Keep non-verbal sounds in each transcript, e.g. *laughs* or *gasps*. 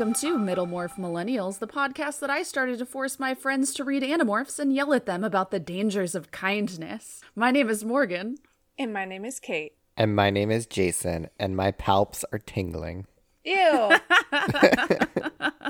welcome to Middlemorph Millennials, the podcast that I started to force my friends to read Animorphs and yell at them about the dangers of kindness. My name is Morgan. And my name is Kate. And my name is Jason, and my palps are tingling. Ew. *laughs* *laughs*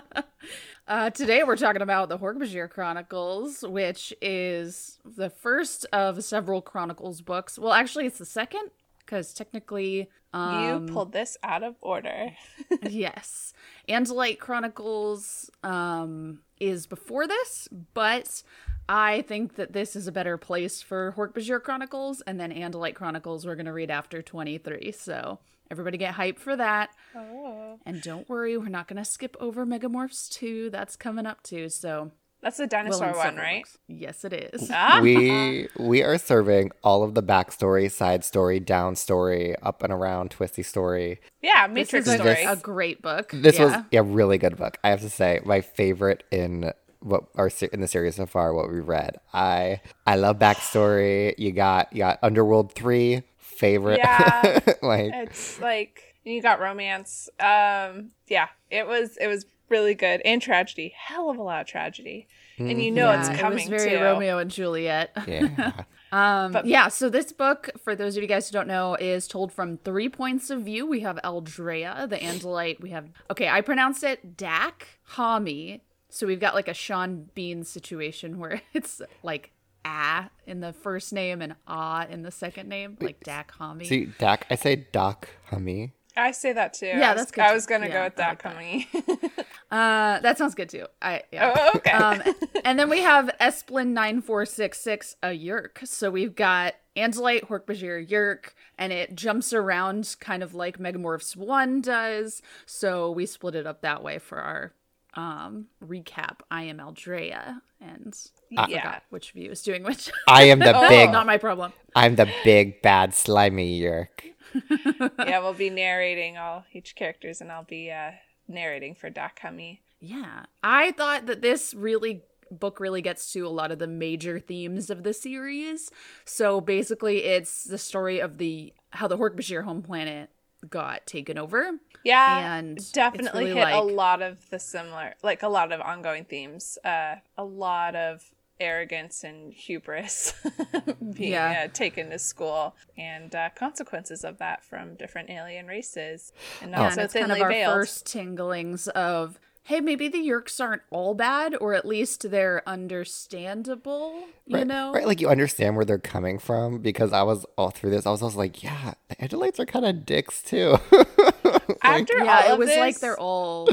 Uh, today we're talking about the Hork-Bajir Chronicles, which is the first of several Chronicles books. Well, actually, it's the second because technically, um, you pulled this out of order. *laughs* yes, Andalite Chronicles um, is before this, but I think that this is a better place for Hork-Bajir Chronicles, and then Andalite Chronicles we're going to read after 23. So everybody get hyped for that. Oh. And don't worry, we're not going to skip over Megamorphs 2. That's coming up too. So That's the dinosaur in one, right? books. Yes, it is. *laughs* Ah. We we are serving all of the backstory, side story, down story, up and around, twisty story. yeah, This is a, story. a great book. This yeah. was a really good book. I have to say, my favorite in what our in the series so far. What we've read, I I love backstory. You got you got Underworld three favorite. Yeah. *laughs* like it's like you got romance. Um, yeah, it was it was really good and tragedy. Hell of a lot of tragedy, and you know Yeah, it's it coming was very too. Romeo and Juliet. *laughs* yeah. Um, But- yeah, so this book, for those of you guys who don't know, is told from three points of view. We have Eldrea, the Andalite. We have, okay, I pronounced it Dak Hamee. So we've got like a Sean Bean situation where *laughs* it's like ah in the first name and ah in the second name, like Dak Hamee. See, Dak. I say dak Hummy. I say that too. Yeah, I was, that's good I was gonna Yeah, go with that like coming. *laughs* Uh, that sounds good too. I yeah. oh, okay. um, *laughs* and then we have Esplin nine four six six a Yeerk. So we've got Andalite, Hork-Bajir, Yeerk, and it jumps around kind of like Megamorphs one does. So we split it up that way for our um recap. I am Eldrea, and I Yeah. forgot which view is doing which. I am the *laughs* Oh. big. Not my problem. I'm the big bad slimy yeerk. *laughs* yeah, we'll be narrating all each characters, and I'll be uh, narrating for Dak Hamee. Yeah. I thought that this really book really gets to a lot of the major themes of the series. So basically it's the story of the how the Hork-Bajir home planet got taken over. Yeah, And definitely really hit a lot of the similar, like a lot of ongoing themes. Uh, a lot of arrogance and hubris *laughs* being Yeah. uh, taken to school, and uh, consequences of that from different alien races, and Yeah, not and so it's kind thinly of our veiled. first tinglings of hey, maybe the Yeerks aren't all bad, or at least they're understandable, you right, know? right? Like you understand where they're coming from because I was all through this. I was, I was like, yeah, the Andalites are kind of dicks too. *laughs* After yeah, all it of was like they're all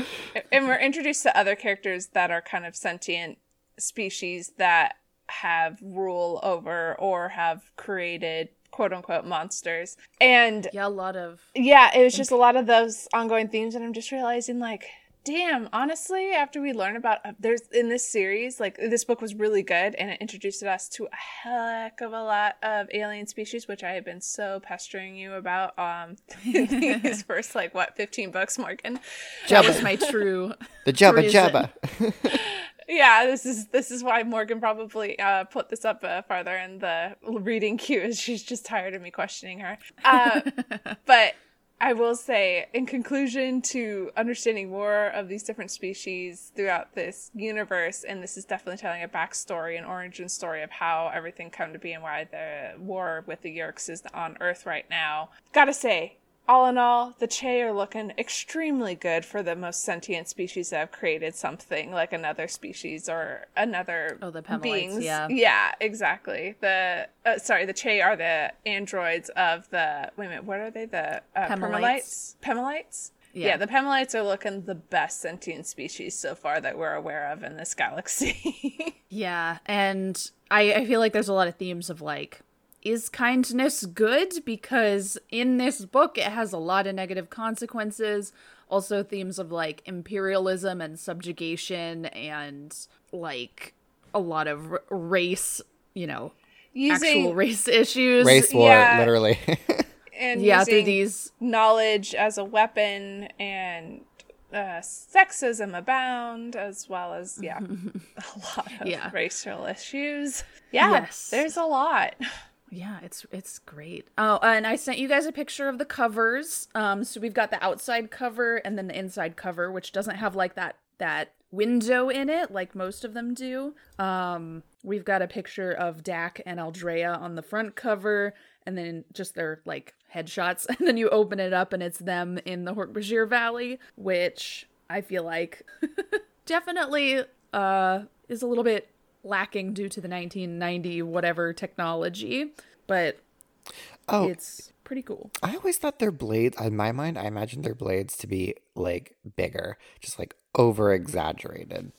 and we're introduced to other characters that are kind of sentient species that have rule over or have created quote unquote monsters. And yeah, a lot of yeah, it was just a lot of those ongoing themes, and I'm just realizing like. Damn, honestly, after we learn about uh, there's in this series, like this book was really good and it introduced us to a heck of a lot of alien species, which I have been so pestering you about um *laughs* these *laughs* first like what, fifteen books, Morgan. that was my true *laughs* the Jabba. Jabba. Yeah, this is this is why Morgan probably uh, put this up uh, farther in the reading queue. Is she's just tired of me questioning her. Uh, but I will say, in conclusion to understanding more of these different species throughout this universe, and this is definitely telling a backstory, an origin story of how everything come to be and why the war with the Yeerks is on Earth right now. Gotta say, all in all, the Chee are looking extremely good for the most sentient species that have created something like another species or another Oh, the Pemalites, beings. yeah. yeah, exactly. The uh, sorry, the Chee are the androids of the wait a minute, what are they? The uh. Pemalites. Pemalites. Yeah. Yeah. the Pemalites are looking the best sentient species so far that we're aware of in this galaxy. *laughs* Yeah, and I, I feel like there's a lot of themes of like, is kindness good? Because in this book, it has a lot of negative consequences. Also, themes of like imperialism and subjugation and like a lot of r- race, you know, actual race issues. Race war, Yeah. literally. *laughs* and Yeah, through these. knowledge as a weapon and uh, sexism abound, as well as yeah, *laughs* a lot of Yeah. racial issues. Yeah, Yes. there's a lot. Yeah, it's it's great. Oh, and I sent you guys a picture of the covers. Um, so we've got the outside cover and then the inside cover, which doesn't have like that that window in it like most of them do. Um, we've got a picture of Dak and Aldrea on the front cover, and then just their like headshots, *laughs* and then you open it up and it's them in the Hork-Bajir Valley, which I feel like *laughs* definitely uh is a little bit lacking due to the 1990 whatever technology, but Oh, it's pretty cool. I always thought their blades, in my mind, I imagined their blades to be like bigger, just like over exaggerated.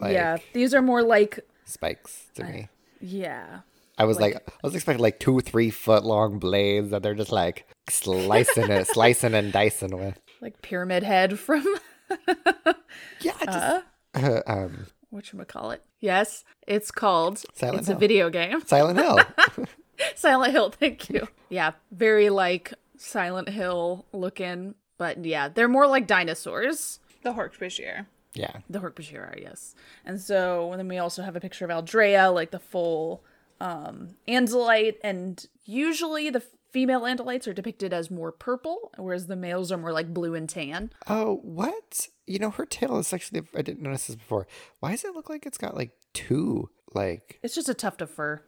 Like yeah, these are more like spikes to me. yeah. I was like, like- I was expecting like two, three foot long blades that they're just like slicing it, *laughs* slicing and dicing with. Like Pyramid Head from Yeah, just um, whatchamacallit. Yes, it's called Silent it's a video game. Silent Hill. *laughs* Silent Hill, thank you. Yeah, very like Silent Hill looking, but yeah, they're more like dinosaurs. The Hork-Bajir. yeah, The Hork-Bajir are, yes. And so then we also have a picture of Aldrea, like the full um Andalite, and usually the female Andalites are depicted as more purple, whereas the males are more like blue and tan. Oh, what? You know, her tail is actually, I didn't notice this before. Why does it look like it's got like two, like, It's just a tuft of fur.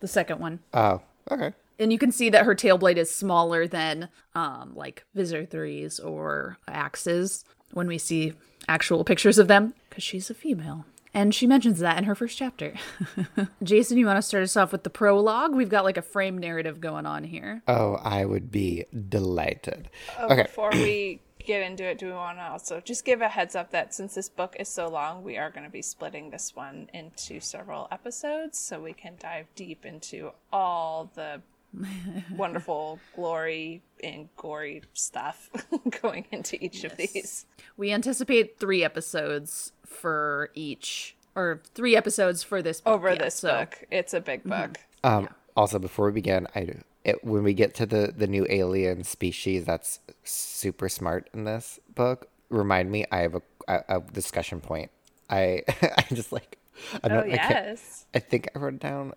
The second one. oh, okay. And you can see that her tail blade is smaller than um like Visser 3s or Axes when we see actual pictures of them because she's a female. And she mentions that in her first chapter. *laughs* Jason, you want to start us off with the prologue? We've got like a frame narrative going on here. Oh, I would be delighted. Oh, Okay. Before we *clears throat* get into it, do we want to also just give a heads up that since this book is so long, we are going to be splitting this one into several episodes so we can dive deep into all the *laughs* wonderful glory and gory stuff *laughs* going into each of these. We anticipate three episodes for each, or three episodes for this book. Over yeah, this so- Mm-hmm. book. It's a big book. Um, Also, before we begin, I it, when we get to the the new alien species that's super smart in this book, remind me. I have a a, a discussion point. I *laughs* I just like. I'm Oh, not, yes. I think I wrote it down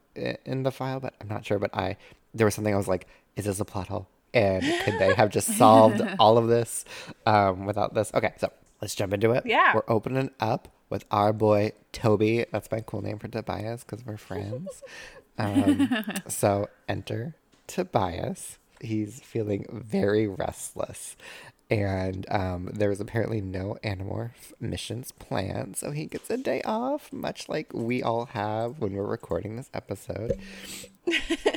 in the file, but I'm not sure. But I there was something I was like, is this a plot hole? And could they have just solved *laughs* all of this um, without this? Okay, so let's jump into it. Yeah. we're opening up with our boy Toby. That's my cool name for Tobias because we're friends. *laughs* Um, so enter Tobias. He's feeling very restless. And um, there was apparently no Animorph missions planned, so he gets a day off, much like we all have when we're recording this episode. *laughs*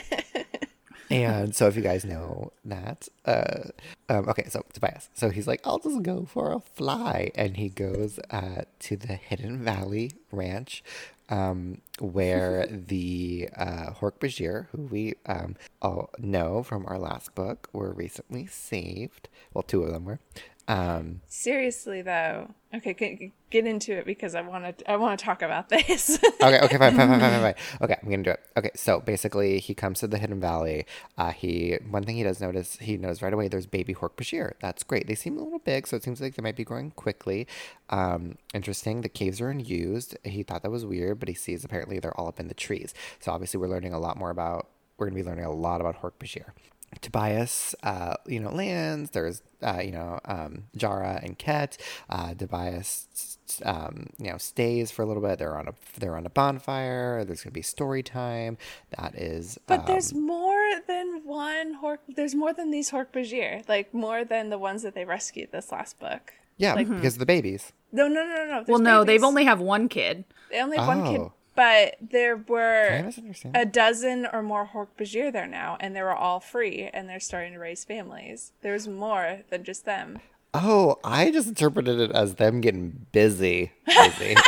and so, if you guys know that, uh, um, okay, so Tobias, so he's like, I'll just go for a fly, and he goes uh, to the Hidden Valley Ranch, um, where *laughs* the uh, Hork-Bajir, who we um, all know from our last book, were recently saved. Well, two of them were. Um, Seriously though. Okay, get, get into it because I want to I want to talk about *laughs* this. okay, okay, fine, fine, fine, fine, fine, fine. Okay, I'm gonna do it. Okay, so basically, he comes to the Hidden Valley. Uh, he one thing he does notice, he knows right away. There's baby Hork-Bajir. That's great. They seem a little big, so it seems like they might be growing quickly. Um, interesting. The caves are unused. He thought that was weird, but he sees apparently they're all up in the trees. So obviously, we're learning a lot more about. We're gonna be learning a lot about Hork-Bajir. Tobias, uh, you know, lands. There's, uh, you know, um, Jara and Ket. Uh, Tobias, um, you know, stays for a little bit. They're on a they're on a bonfire. There's gonna be story time. That is, But um, there's more than one Hork. There's more than these Hork-Bajir. Like more than the ones that they rescued this last book. yeah, like because of the babies. No, no, no, no. Well, there's no, they've only have one kid. they only have one kid. But there were a dozen or more Hork-Bajir there now, and they were all free, and they're starting to raise families. There's more than just them. oh, I just interpreted it as them getting busy. Busy. *laughs*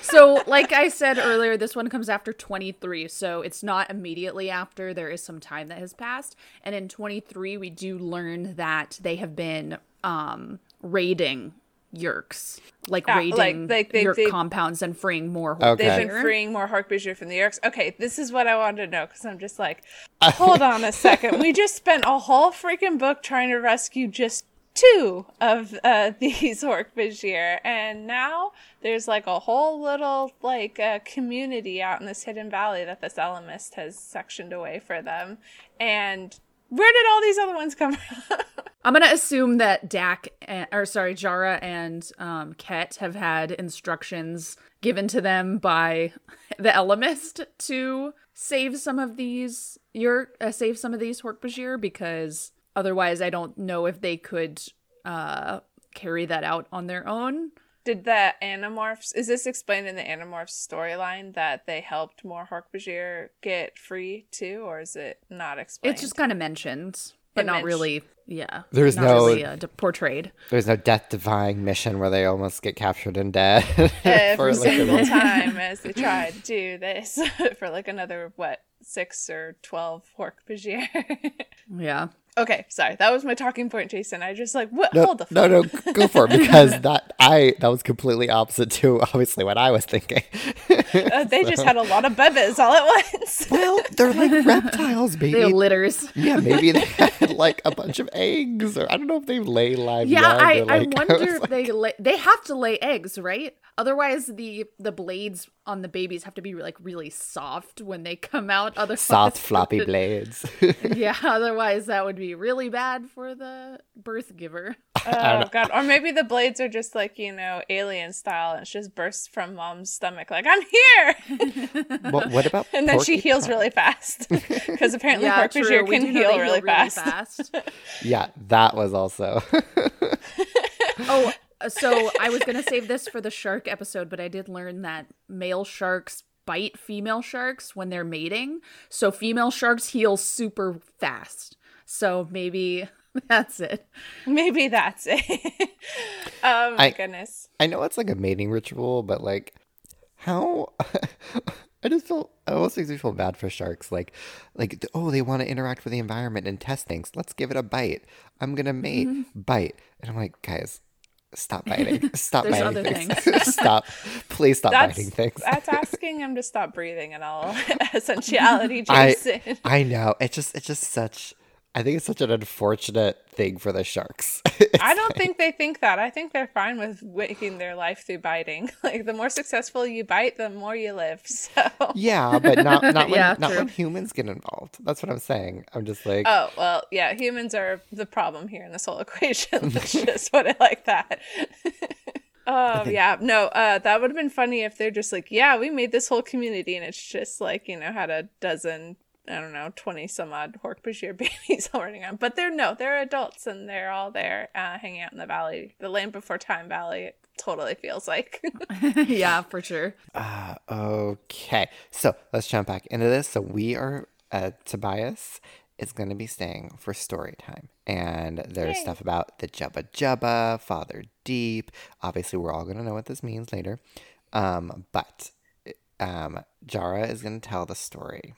So, like I said earlier, this one comes after 23, so it's not immediately after. There is some time that has passed. And in 23, we do learn that they have been um raiding Yeerks, like Yeah, raiding like- like they- Yeerk they- compounds and freeing more. Okay. They've been freeing more Hork-Bajir from the Yeerks. Okay, this is what I wanted to know because I'm just like, hold on a second. We just spent a whole freaking book trying to rescue just two of uh, *laughs* these Hork-Bajir, and now there's like a whole little like uh, community out in this hidden valley that this Ellimist has sectioned away for them. And where did all these other ones come from? *laughs* I'm gonna assume that Dak, and, or sorry, Jara and um, Ket have had instructions given to them by *laughs* the Ellimist to save some of these your uh, save some of these Hork-Bajir because otherwise, I don't know if they could uh, carry that out on their own. Did the Animorphs, is this explained in the Animorphs storyline that they helped more Hork-Bajir get free too, or is it not explained? It's just kind of mentioned, but It not mentioned- really. Yeah, There's not no- really, uh, d- portrayed. There's no death defying mission where they almost get captured and dead. *laughs* every for, like, a single little- *laughs* time as they try to do this *laughs* for like another what six or twelve Hork-Bajir. Yeah. Okay, sorry, that was my talking point, Jason. I just like what? No, hold the phone. no, no, go for it because *laughs* that I that was completely opposite to obviously what I was thinking. Uh, they just had a lot of bebes all at once. *laughs* well, they're like reptiles, They baby. have litters. yeah, maybe they *laughs* had like a bunch of eggs, or I don't know if they lay live. Yeah, young, I, like, I was wonder if like- they lay, they have to lay eggs, right? Otherwise, the the blades on the babies have to be like really soft when they come out. *laughs* Otherwise, soft floppy *laughs* blades. *laughs* yeah, otherwise that would be really bad for the birth giver. Oh god, or maybe the blades are just like you know alien style, and it's just bursts from mom's stomach, like I'm here, what, what about and then she heals porcupine? really fast because apparently Yeah, Hork-Bajir can do know heal they really, fast. fast. Yeah, that was also. oh, so I was gonna save this for the shark episode, but I did learn that male sharks bite female sharks when they're mating. So female sharks heal super fast. So maybe *laughs* that's it. Maybe that's it. *laughs* oh my I- goodness. I know it's like a mating ritual, but like, how? *laughs* I just feel it almost makes me feel bad for sharks. Like, like oh, they want to interact with the environment and test things. Let's give it a bite. I'm gonna mate, Mm-hmm. bite, and I'm like, guys, stop *laughs* biting. Stop There's biting other things. *laughs* stop, please stop That's biting things. that's asking him to stop breathing in all *laughs* essentiality, Jason. I I know it's just it's just such. I think it's such an unfortunate thing for the sharks. *laughs* I don't think they think that. I think they're fine with making their life through biting. *laughs* Like the more successful you bite, the more you live. *laughs* So yeah, but not not when, Yeah, not true. when humans get involved. That's what I'm saying. I'm just like. Oh, well, yeah, humans are the problem here in this whole equation. Let's just put it like that. Oh, yeah. No, uh, that would have been funny if they're just like, yeah, we made this whole community and it's just like, you know, had a dozen, I don't know, 20 some odd Hork-Bajir *laughs* babies all running around. But they're no, they're adults and they're all there uh, hanging out in the valley, the Land Before Time Valley. It totally feels like. *laughs* *laughs* yeah, for sure. Uh, okay, so let's jump back into this. So we are uh, Tobias is going to be staying for story time, and there's Yay. stuff about the Jubba Jubba, Father Deep. Obviously, we're all going to know what this means later. Um, but um, Jara is going to tell the story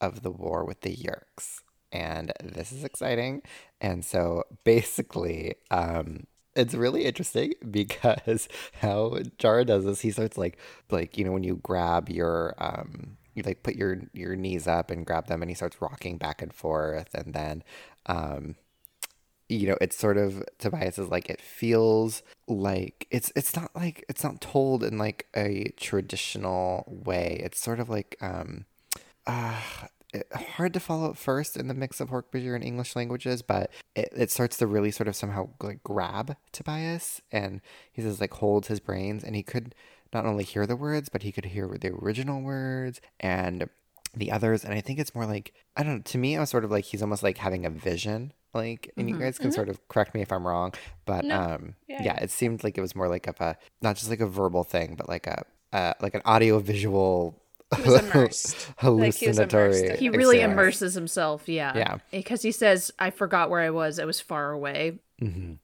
of the war with the Yeerks, and this is exciting. And so basically, um, it's really interesting *laughs* because how Jara does this, he starts like like you know when you grab your um you like put your your knees up and grab them and he starts rocking back and forth and then um you know it's sort of Tobias is like it feels like it's it's not like it's not told in like a traditional way. It's sort of like um uh, it, hard to follow at first in the mix of Hork-Bajir and English languages, but it, it starts to really sort of somehow like grab Tobias, and he says like holds his brains, and he could not only hear the words, but he could hear the original words and the others, and I think it's more like I don't know. To me, it was sort of like he's almost like having a vision. Like, and you guys can sort of correct me if I'm wrong, but No. um, Yeah, yeah, it seemed like it was more like of a not just like a verbal thing, but like a uh, like an audio visual He was immersed. *laughs* Like, he hallucinatory. immersed. He really experience. immerses himself, yeah. Yeah. Because he says, I forgot where I was. I was far away. And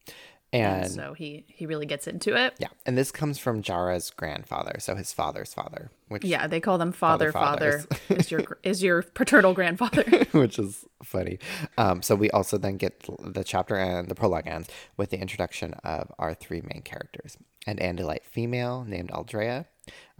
And so he, he really gets into it. yeah, and this comes from Jara's grandfather, so his father's father, which Yeah, they call them father, Father father. *laughs* is your is your paternal grandfather. *laughs* which is funny. Um, so we also then get the chapter and the prologue ends with the introduction of our three main characters: an Andalite female named Aldrea,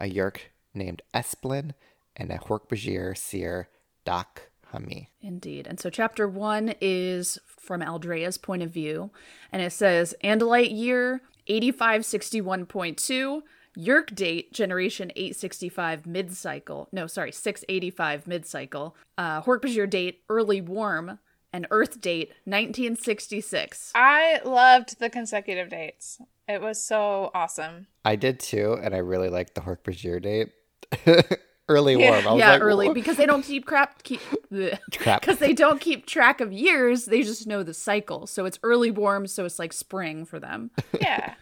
a Yeerk named Esplin, and a Hork-Bajir seer Doc Hummy. Indeed. And so chapter one is from Aldrea's point of view, and it says Andalite year 8561.2, Yeerk date generation 865 mid cycle. No, sorry, 685 mid cycle. Uh, Hork-Bajir date early warm, and Earth date 1966. I loved the consecutive dates. It was so awesome. I did too, and I really liked the Hork Bajir date. *laughs* Early Yeah. warm. I was yeah, like, early "Whoa." because they don't keep crap keep because *laughs* they don't keep track of years. They just know the cycle. So it's early warm, so it's like spring for them. *laughs* Yeah.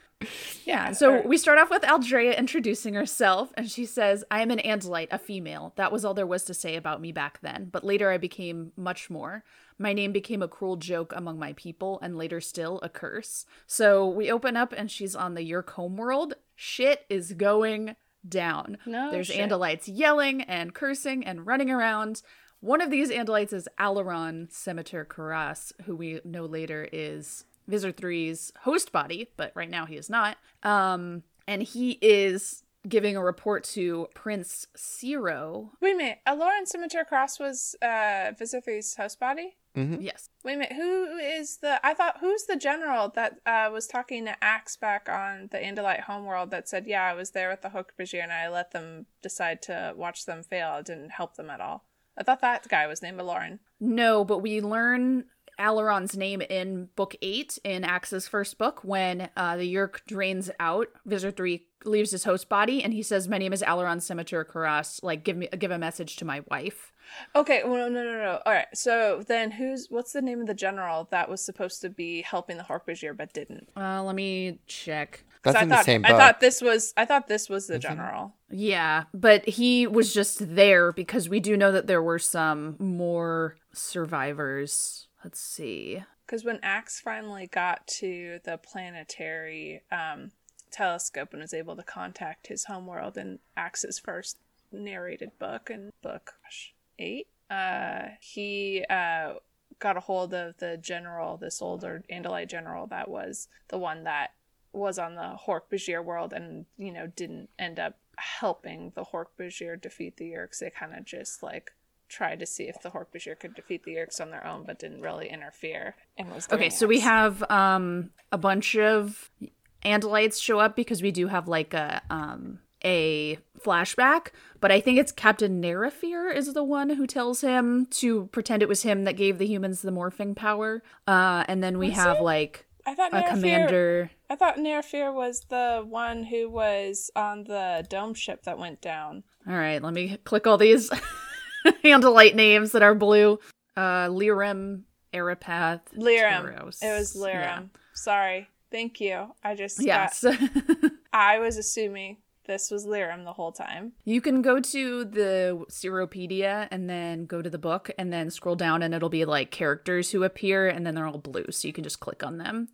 Yeah. So we start off with Aldrea introducing herself, and she says, I am an Andalite, a female. That was all there was to say about me back then, but later I became much more. My name became a cruel joke among my people, and later still a curse. So we open up, and she's on the Yeerk homeworld. Shit is going down. No There's shit. Andalites yelling and cursing and running around. One of these Andalites is Alloran Semitur Corrass, who we know later is Visser 3's host body, but right now he is not. Um, and he is giving a report to Prince Seerow. Wait a minute. Alloran Semitur Corrass was uh Visser Three's host body? Yes. Wait a minute. Who is the I thought who's the general that uh was talking to Ax back on the Andalite homeworld that said, Yeah, I was there with the Hork Bajir and I let them decide to watch them fail. It didn't help them at all. I thought that guy was named Lauren. No, but we learn Alloran's name in book eight in Ax's first book when uh, the Yeerk drains out. Visser three leaves his host body, and he says, "My name is Alloran Semitur Corrass. Like, give me give a message to my wife." Okay, well, no, no, no, no. All right. So then, who's what's the name of the general that was supposed to be helping the Hork-Bajir but didn't? Uh, let me check. 'Cause That's I in thought, the same book. I thought this was. I thought this was the general. Yeah, but he was just there because we do know that there were some more survivors. Let's see. Because when Ax finally got to the planetary um, telescope and was able to contact his homeworld in Ax's first narrated book and book gosh, eight, uh, he uh, got a hold of the general, this older Andalite general that was the one that was on the Hork Bajir world and, you know, didn't end up helping the Hork Bajir defeat the Yeerks. They kind of just like tried to see if the Hork Bajir could defeat the Yeerks on their own, but didn't really interfere and was Okay, so we have um a bunch of Andalites show up because we do have like a um a flashback, but I think it's Captain Nerafir is the one who tells him to pretend it was him that gave the humans the morphing power. Uh and then we Was have it? like I thought a commander I thought Nerafir was the one who was on the dome ship that went down. All right, let me click all these *laughs* Andalite names that are blue. Uh Lirim, Arapath, Liram. Taros. It was Liram. Yeah. Sorry. Thank you. I just got- Yes. *laughs* I was assuming this was Liram the whole time. You can go to the Seropedia and then go to the book and then scroll down and it'll be like characters who appear and then they're all blue, so you can just click on them.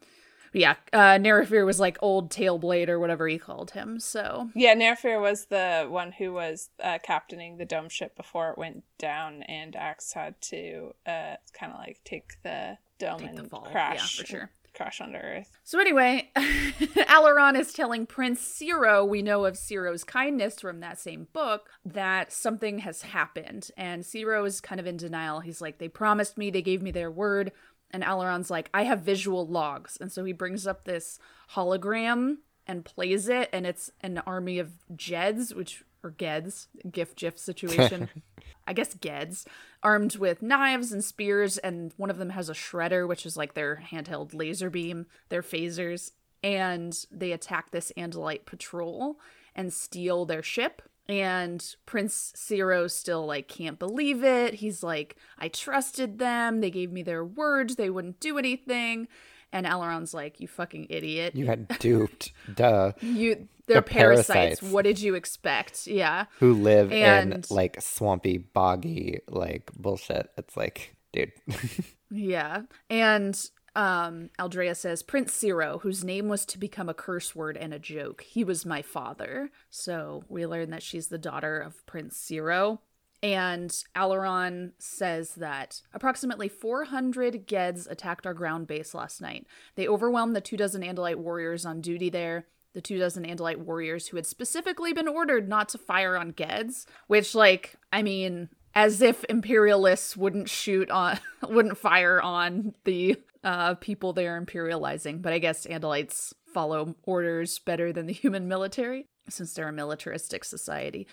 But yeah, uh was like old Tailblade or whatever he called him, so Yeah, Nerafir was the one who was uh, captaining the dome ship before it went down, and Ax had to uh, kind of like take the dome Take and the fall. Yeah, crash, for sure. Crash onto Earth. So anyway, *laughs* Alloran is telling Prince Seerow, we know of Seerow's kindness from that same book, that something has happened. And Seerow is kind of in denial. He's like, they promised me, they gave me their word. And Alloran's like, I have visual logs. And so he brings up this hologram and plays it, and it's an army of Jeds, which or Geds, GIF GIF situation. *laughs* I guess Geds, armed with knives and spears, and one of them has a shredder, which is like their handheld laser beam, their phasers, and they attack this Andalite patrol and steal their ship. And Prince Seerow still like can't believe it. He's like, I trusted them. They gave me their word. They wouldn't do anything. And Alloran's like, you fucking idiot. You got duped. Duh. You they're They're parasites. parasites. What did you expect? Yeah. Who live in like swampy, boggy, like bullshit. It's like, dude. *laughs* Yeah. And um Aldrea says Prince Seerow, whose name was to become a curse word and a joke. He was my father. So we learn that she's the daughter of Prince Seerow. And Alloran says that approximately 400 Geds attacked our ground base last night. They overwhelmed the two dozen Andalite warriors on duty there, the two dozen Andalite warriors who had specifically been ordered not to fire on Geds, which, like, I mean, as if imperialists wouldn't shoot on, *laughs* wouldn't fire on the uh, people they're imperializing. But I guess Andalites follow orders better than the human military, since they're a militaristic society.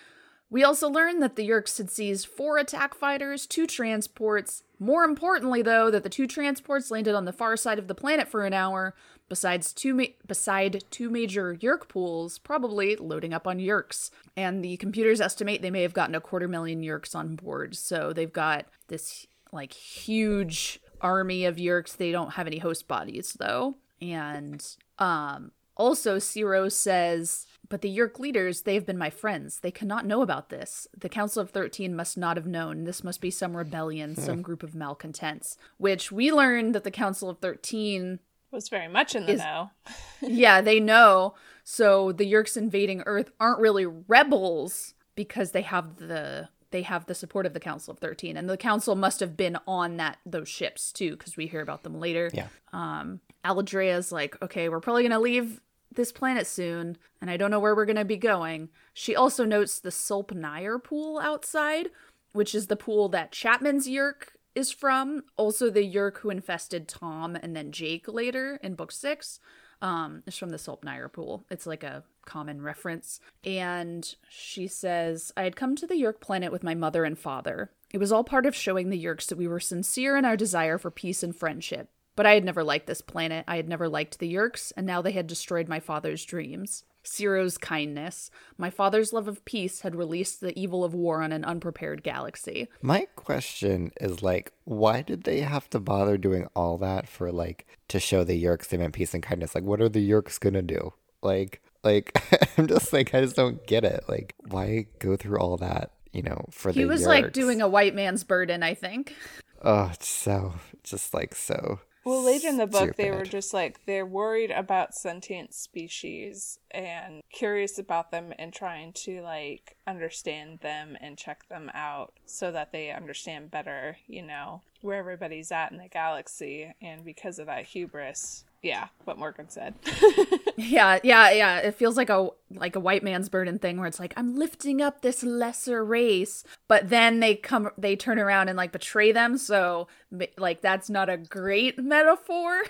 We also learned that the Yeerks had seized four attack fighters, two transports. More importantly, though, that the two transports landed on the far side of the planet for an hour, besides two ma- beside two major Yeerk pools, probably loading up on Yeerks. And the computers estimate they may have gotten a quarter million Yeerks on board. So they've got this like huge army of Yeerks. They don't have any host bodies though. And um also Ciro says but the Yeerk leaders, they have been my friends. They cannot know about this. The Council of Thirteen must not have known. This must be some rebellion, some group of malcontents. Which we learned that the Council of Thirteen Was very much in the Is- know. *laughs* yeah, they know. So the Yeerks invading Earth aren't really rebels because they have the they have the support of the Council of Thirteen, and the Council must have been on that those ships too, because we hear about them later. Yeah. Um, Aladrea's like, okay, we're probably gonna leave this planet soon, and I don't know where we're gonna be going. She also notes the Sulp Niar pool outside, which is the pool that Chapman's Yeerk is from. Also, the Yeerk who infested Tom and then Jake later in book six um, is from the Sulp Niar pool. It's like a common reference. And she says, I had come to the Yeerk planet with my mother and father. It was all part of showing the Yeerks that we were sincere in our desire for peace and friendship. But I had never liked this planet. I had never liked the Yeerks, and now they had destroyed my father's dreams. Seerow's kindness. My father's love of peace had released the evil of war on an unprepared galaxy. My question is like, why did they have to bother doing all that for like to show the Yeerks they meant peace and kindness? Like, what are the Yeerks gonna do? Like, like *laughs* I'm just like I just don't get it. Like, why go through all that? You know, for the He was like doing a white man's burden, I think. Oh, it's so just like so. Well, later in the book, they were just like they're worried about sentient species and curious about them and trying to like understand them and check them out so that they understand better, you know, where everybody's at in the galaxy. And because of that hubris, yeah, what Morgan said. *laughs* *laughs* Yeah, yeah, yeah. It feels like a like a white man's burden thing where it's like I'm lifting up this lesser race, but then they come they turn around and like betray them. So like that's not a great *laughs* metaphor.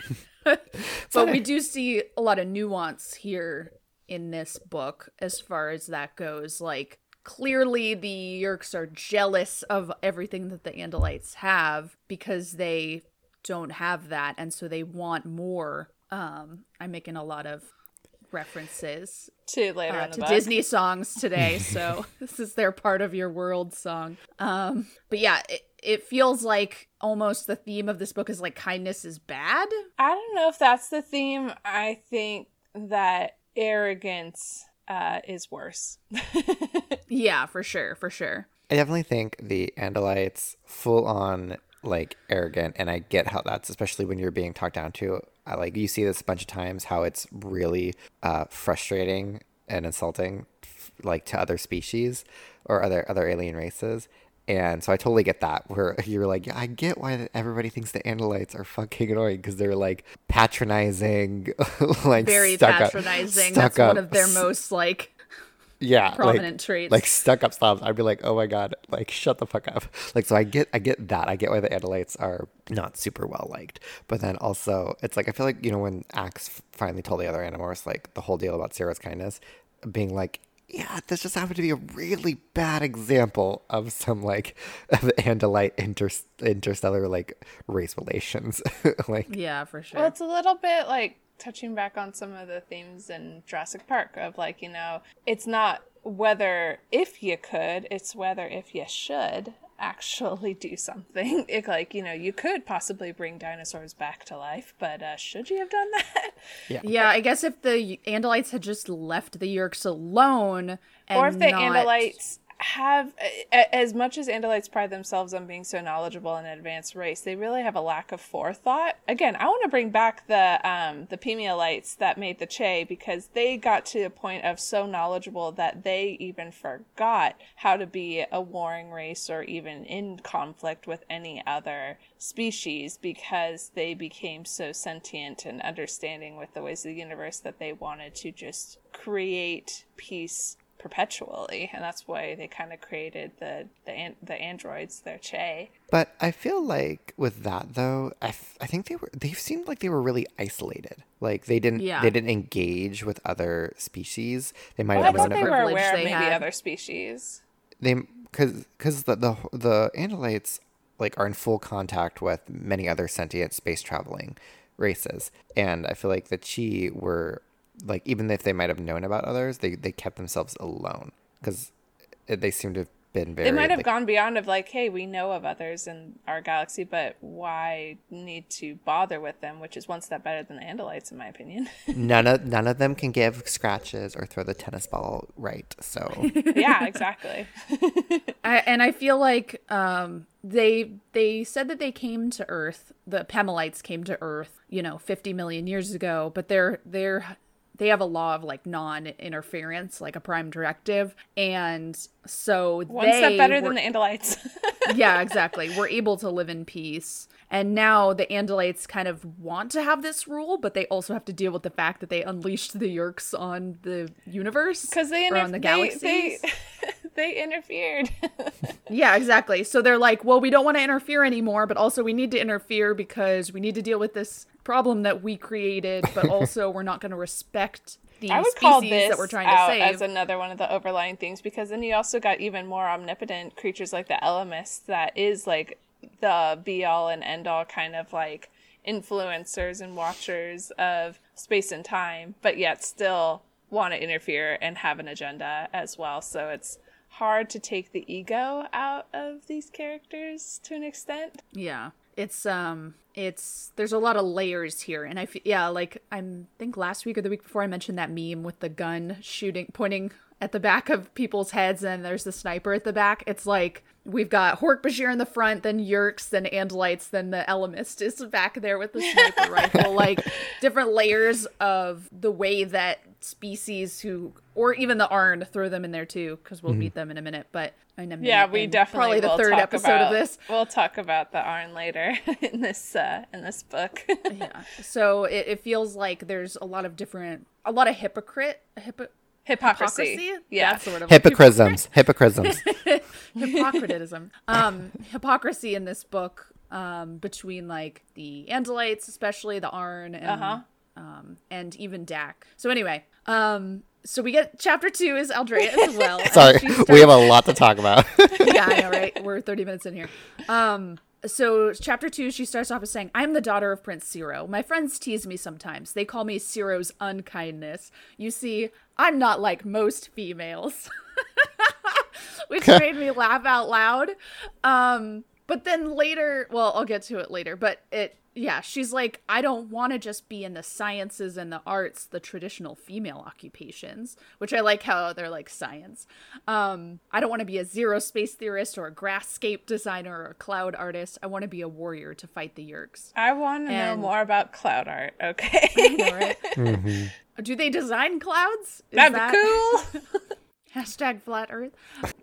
but we do see a lot of nuance here in this book as far as that goes. Like clearly the Yeerks are jealous of everything that the Andalites have because they don't have that and so they want more. Um I'm making a lot of references to later uh, to book. Disney songs *laughs* today, so *laughs* this is their part of your world song. Um, but yeah, it, it feels like almost the theme of this book is like kindness is bad. I don't know if that's the theme. I think that arrogance uh, is worse. *laughs* Yeah, for sure, for sure. I definitely think the Andalites full on like arrogant, and I get how that's especially when you're being talked down to. I like you see this a bunch of times how it's really uh, frustrating and insulting, like to other species or other other alien races. And so I totally get that. Where *laughs* you're like, yeah, I get why everybody thinks the Andalites are fucking annoying because they're like patronizing, *laughs* like Very stuck up- patronizing. stuck That's one of their most like yeah like- prominent traits. like stuck up slobs i'd be like oh my god like shut the fuck up. Like so i get i get that. I get why the andalites are not super well liked. But then also it's like i feel like you know when ax finally told the other animorphs like the whole deal about sarah's kindness being like yeah this just happened to be a really bad example of some like *laughs* of the andalite inter- interstellar like race relations. *laughs* Like yeah, for sure. Well, it's a little bit like touching back on some of the themes in Jurassic Park of like, you know, it's not whether if you could, it's whether if you should actually do something. *laughs* It like, you know, you could possibly bring dinosaurs back to life, but uh, should you have done that? *laughs* yeah, yeah, I guess if the Andalites had just left the Yeerks alone, and or if the not- Andalites have as much as Andalites pride themselves on being so knowledgeable and advanced race, they really have a lack of forethought. Again, I want to bring back the um, the Pemalites that made the Chee because they got to a point of so knowledgeable that they even forgot how to be a warring race or even in conflict with any other species because they became so sentient and understanding with the ways of the universe that they wanted to just create peace perpetually, and that's why they kind of created the the an- the androids, their Chee. But I feel like with that though, I, f- I think they were they seemed like they were really isolated. Like they didn't Yeah. they didn't engage with other species. They might Well, I have thought known they of were privilege aware of they maybe had. other species. they because because the, the the Andalites like are in full contact with many other sentient space traveling races, and I feel like the Chee were like even if they might have known about others, they they kept themselves alone because they seem to have been very. They might have like, gone beyond of like, hey, we know of others in our galaxy, but why need to bother with them? Which is one step better than the Andalites, in my opinion. *laughs* none of none of them can give scratches or throw the tennis ball right. So *laughs* yeah, exactly. *laughs* I, and I feel like um, they they said that they came to Earth. The Pemalites came to Earth, you know, 50 million years ago. But they're they're they have a law of like non-interference, like a prime directive, and so One step better were- than the Andalites. yeah, *laughs* exactly. We're able to live in peace. And now the Andalites kind of want to have this rule, but they also have to deal with the fact that they unleashed the Yeerks on the universe Because they, or on the they, galaxies. they, *laughs* they interfered. *laughs* Yeah, exactly. So they're like, well, we don't want to interfere anymore, but also we need to interfere because we need to deal with this problem that we created, but *laughs* also we're not going to respect the I would species call this that we're trying to out save. as another one of the overlying things because then you also got even more omnipotent creatures like the Ellimists that is like the be all and end all kind of like influencers and watchers of space and time, but yet still want to interfere and have an agenda as well. So it's hard to take the ego out of these characters to an extent. yeah. It's um it's there's a lot of layers here and I feel yeah, like I'm think last week or the week before I mentioned that meme with the gun shooting pointing at the back of people's heads and there's the sniper at the back. It's like we've got Hork Bajir in the front, then Yeerks, then Andalites, then the Ellimist is back there with the sniper *laughs* rifle. Like different layers of the way that species who, or even the Arn, throw them in there too, because we'll meet them in a minute. But in a minute, Yeah, we definitely probably the third episode about, of this. We'll talk about the Arn later *laughs* in this uh, in this book. Yeah. So it, it feels like there's a lot of different, a lot of hypocrite, hypo, Hypocrisy. hypocrisy. Yeah. That's sort of hypocrisms, hypocrisms. *laughs* hypocritism um hypocrisy in this book um between like the andalites especially the arn and Uh-huh. um and even dak so anyway um so we get chapter two is aldrea as well *laughs* Sorry, she we have a lot to talk about. *laughs* yeah, I know, right? We're 30 minutes in here. Um, so chapter two, she starts off with saying, I'm the daughter of Prince Seerow. My friends tease me sometimes. They call me Seerow's unkindness. You see, I'm not like most females. *laughs* Which *laughs* made me laugh out loud. Um, but then later, well, I'll get to it later, but it yeah, she's like, I don't want to just be in the sciences and the arts, the traditional female occupations, which I like how they're like science. Um, I don't want to be a zero space theorist or a grasscape designer or a cloud artist. I want to be a warrior to fight the Yeerks. I want to know more about cloud art. Okay. *laughs* All right. Do they design clouds? Is That'd that- be cool. *laughs* Hashtag flat earth.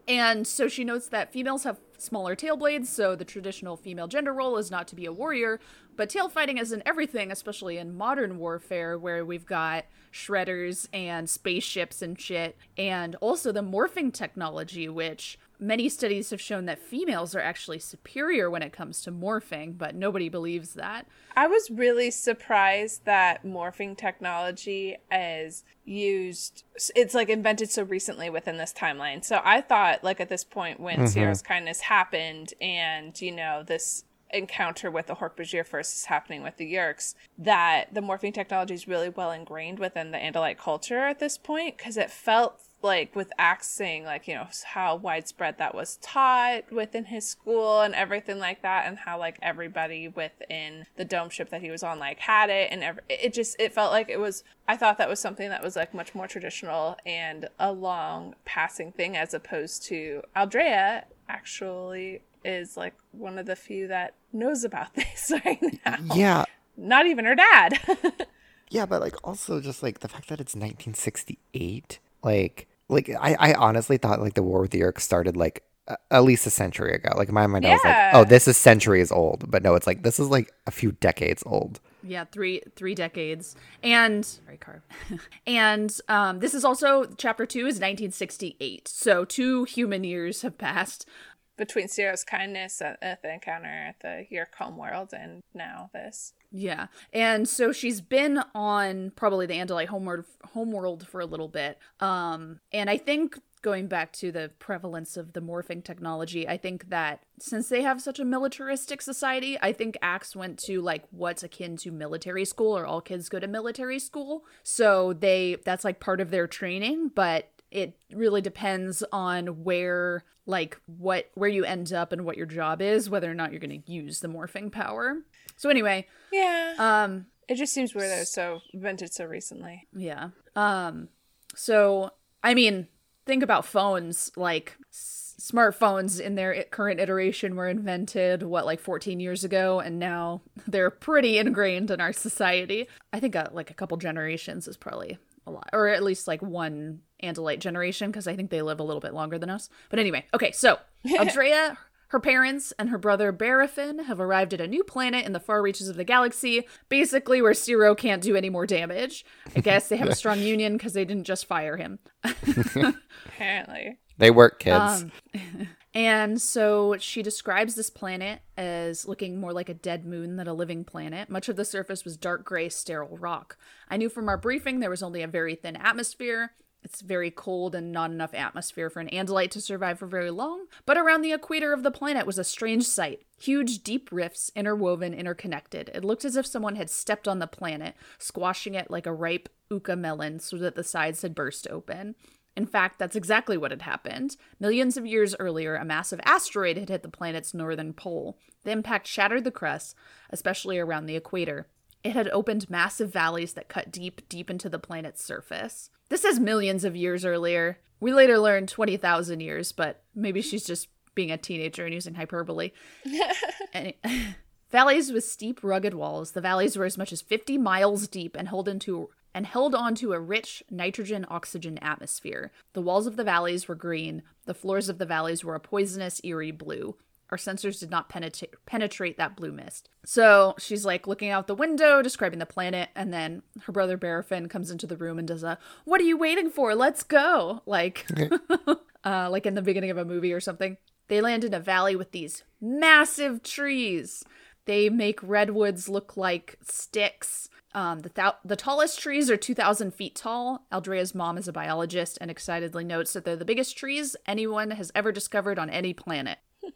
And so she notes that females have smaller tail blades, so the traditional female gender role is not to be a warrior, but tail fighting is in everything, especially in modern warfare where we've got shredders and spaceships and shit, and also the morphing technology, which many studies have shown that females are actually superior when it comes to morphing, but nobody believes that. I was really surprised that morphing technology is used. It's like invented so recently within this timeline. So I thought, like, at this point when mm-hmm. Sierra's kindness happened and, you know, this encounter with the Hork-Bajir first is happening with the Yeerks, that the morphing technology is really well ingrained within the Andalite culture at this point because it felt like with axing, like you know how widespread that was taught within his school and everything like that and how like everybody within the dome ship that he was on like had it and every, it just it felt like it was I thought that was something that was like much more traditional and a long passing thing as opposed to Aldrea actually is like one of the few that knows about *laughs* this right now yeah, not even her dad *laughs* yeah, but like also just like the fact that it's 1968, like like I, I honestly thought like the war with the Yeerks started like a- at least a century ago. Like in my mind, I was like, oh, this is centuries old, but no, it's like this is like a few decades old. Yeah, three three decades, and sorry, Carve. *laughs* and um, this is also chapter two is 1968. So two human years have passed. Between Seerow's kindness at, the encounter at the Yeerk homeworld and now this. Yeah, and so she's been on probably the Andalite homeworld homeworld for a little bit. Um, and I think going back to the prevalence of the morphing technology, I think that since they have such a militaristic society, I think Ax went to like what's akin to military school or all kids go to military school. So they that's like part of their training, but it really depends on where like what where you end up and what your job is, whether or not you're going to use the morphing power. So anyway, Yeah. um it just seems weird that was so invented so recently. yeah. Um so I mean, think about phones like s- smartphones in their current iteration were invented what like 14 years ago and now *laughs* they're pretty ingrained in our society. I think uh, like a couple generations is probably a lot or at least like one Andalite generation because I think they live a little bit longer than us. But anyway, okay, so *laughs* Andrea, her parents and her brother Barafin have arrived at a new planet in the far reaches of the galaxy, basically where Seerow can't do any more damage. I guess they have a strong *laughs* union because they didn't just fire him. *laughs* Apparently. They work, kids. Um, And so she describes this planet as looking more like a dead moon than a living planet. Much of the surface was dark gray, sterile rock. I knew from our briefing there was only a very thin atmosphere. It's very cold and not enough atmosphere for an Andalite to survive for very long. But around the equator of the planet was a strange sight. Huge, deep rifts, interwoven, interconnected. It looked as if someone had stepped on the planet, squashing it like a ripe uka melon so that the sides had burst open. In fact, that's exactly what had happened. Millions of years earlier, a massive asteroid had hit the planet's northern pole. The impact shattered the crust, especially around the equator. It had opened massive valleys that cut deep, deep into the planet's surface. This is millions of years earlier. We later learned 20,000 years, but maybe she's just being a teenager and using hyperbole. *laughs* Any- *laughs* valleys with steep, rugged walls. The valleys were as much as 50 miles deep and held into and held onto a rich nitrogen oxygen atmosphere. The walls of the valleys were green. The floors of the valleys were a poisonous, eerie blue. Our sensors did not penetrate penetrate that blue mist. So she's like looking out the window, describing the planet, and then her brother Barafin comes into the room and does a "What are you waiting for? Let's go!" Like, *laughs* *laughs* uh, like in the beginning of a movie or something. They land in a valley with these massive trees. They make redwoods look like sticks. Um, the thou- the tallest trees are 2,000 feet tall. Aldrea's mom is a biologist and excitedly notes that they're the biggest trees anyone has ever discovered on any planet. *laughs* I,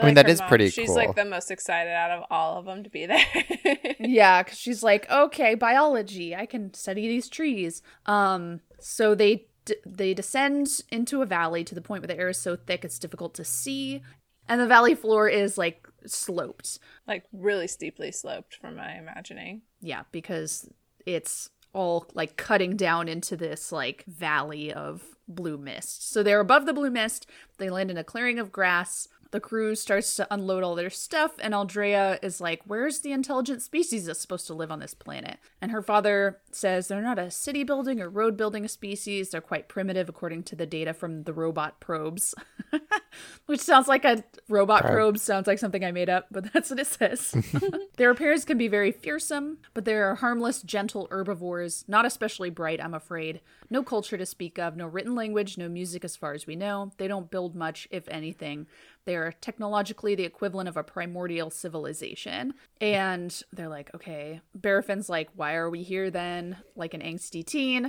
I mean, like that mom. pretty She's cool. like the most excited out of all of them to be there. *laughs* yeah, because she's like, okay, biology, I can study these trees. Um, so they d- they descend into a valley to the point where the air is so thick it's difficult to see, and the valley floor is like sloped. like really steeply sloped from my imagining. Yeah, because it's all like cutting down into this like valley of blue mist. So they're above the blue mist. They land in a clearing of grass. The crew starts to unload all their stuff, and Aldrea is like, Where's the intelligent species that's supposed to live on this planet? And her father says they're not a city building or road building species. They're quite primitive, according to the data from the robot probes. *laughs* Which sounds like a robot Probe. probe, sounds like something I made up, but *laughs* that's what it says. *laughs* Their appearance can be very fearsome, but they are harmless, gentle herbivores, not especially bright, I'm afraid. No culture to speak of, no written language, no music as far as we know. They don't build much, if anything. They are technologically the equivalent of a primordial civilization. And they're like, okay. Barafin's like, why are we here then? Like an angsty teen. *laughs*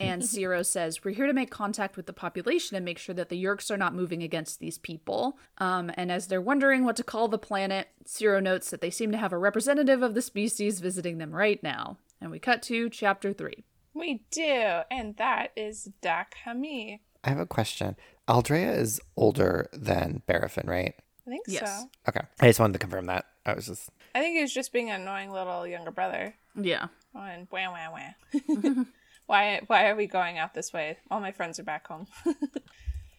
and Seerow says, we're here to make contact with the population and make sure that the Yeerks are not moving against these people. Um, and as they're wondering what to call the planet, Seerow notes that they seem to have a representative of the species visiting them right now. And we cut to chapter three. We do, and that is Dak Hamee. I have a question. Aldrea is older than Barafin, right? I think Yes. so. Okay. I just wanted to confirm that. I was just I think he was just being an annoying little younger brother. Yeah. Oh, and wah wah wah. *laughs* why why are we going out this way? All my friends are back home. *laughs*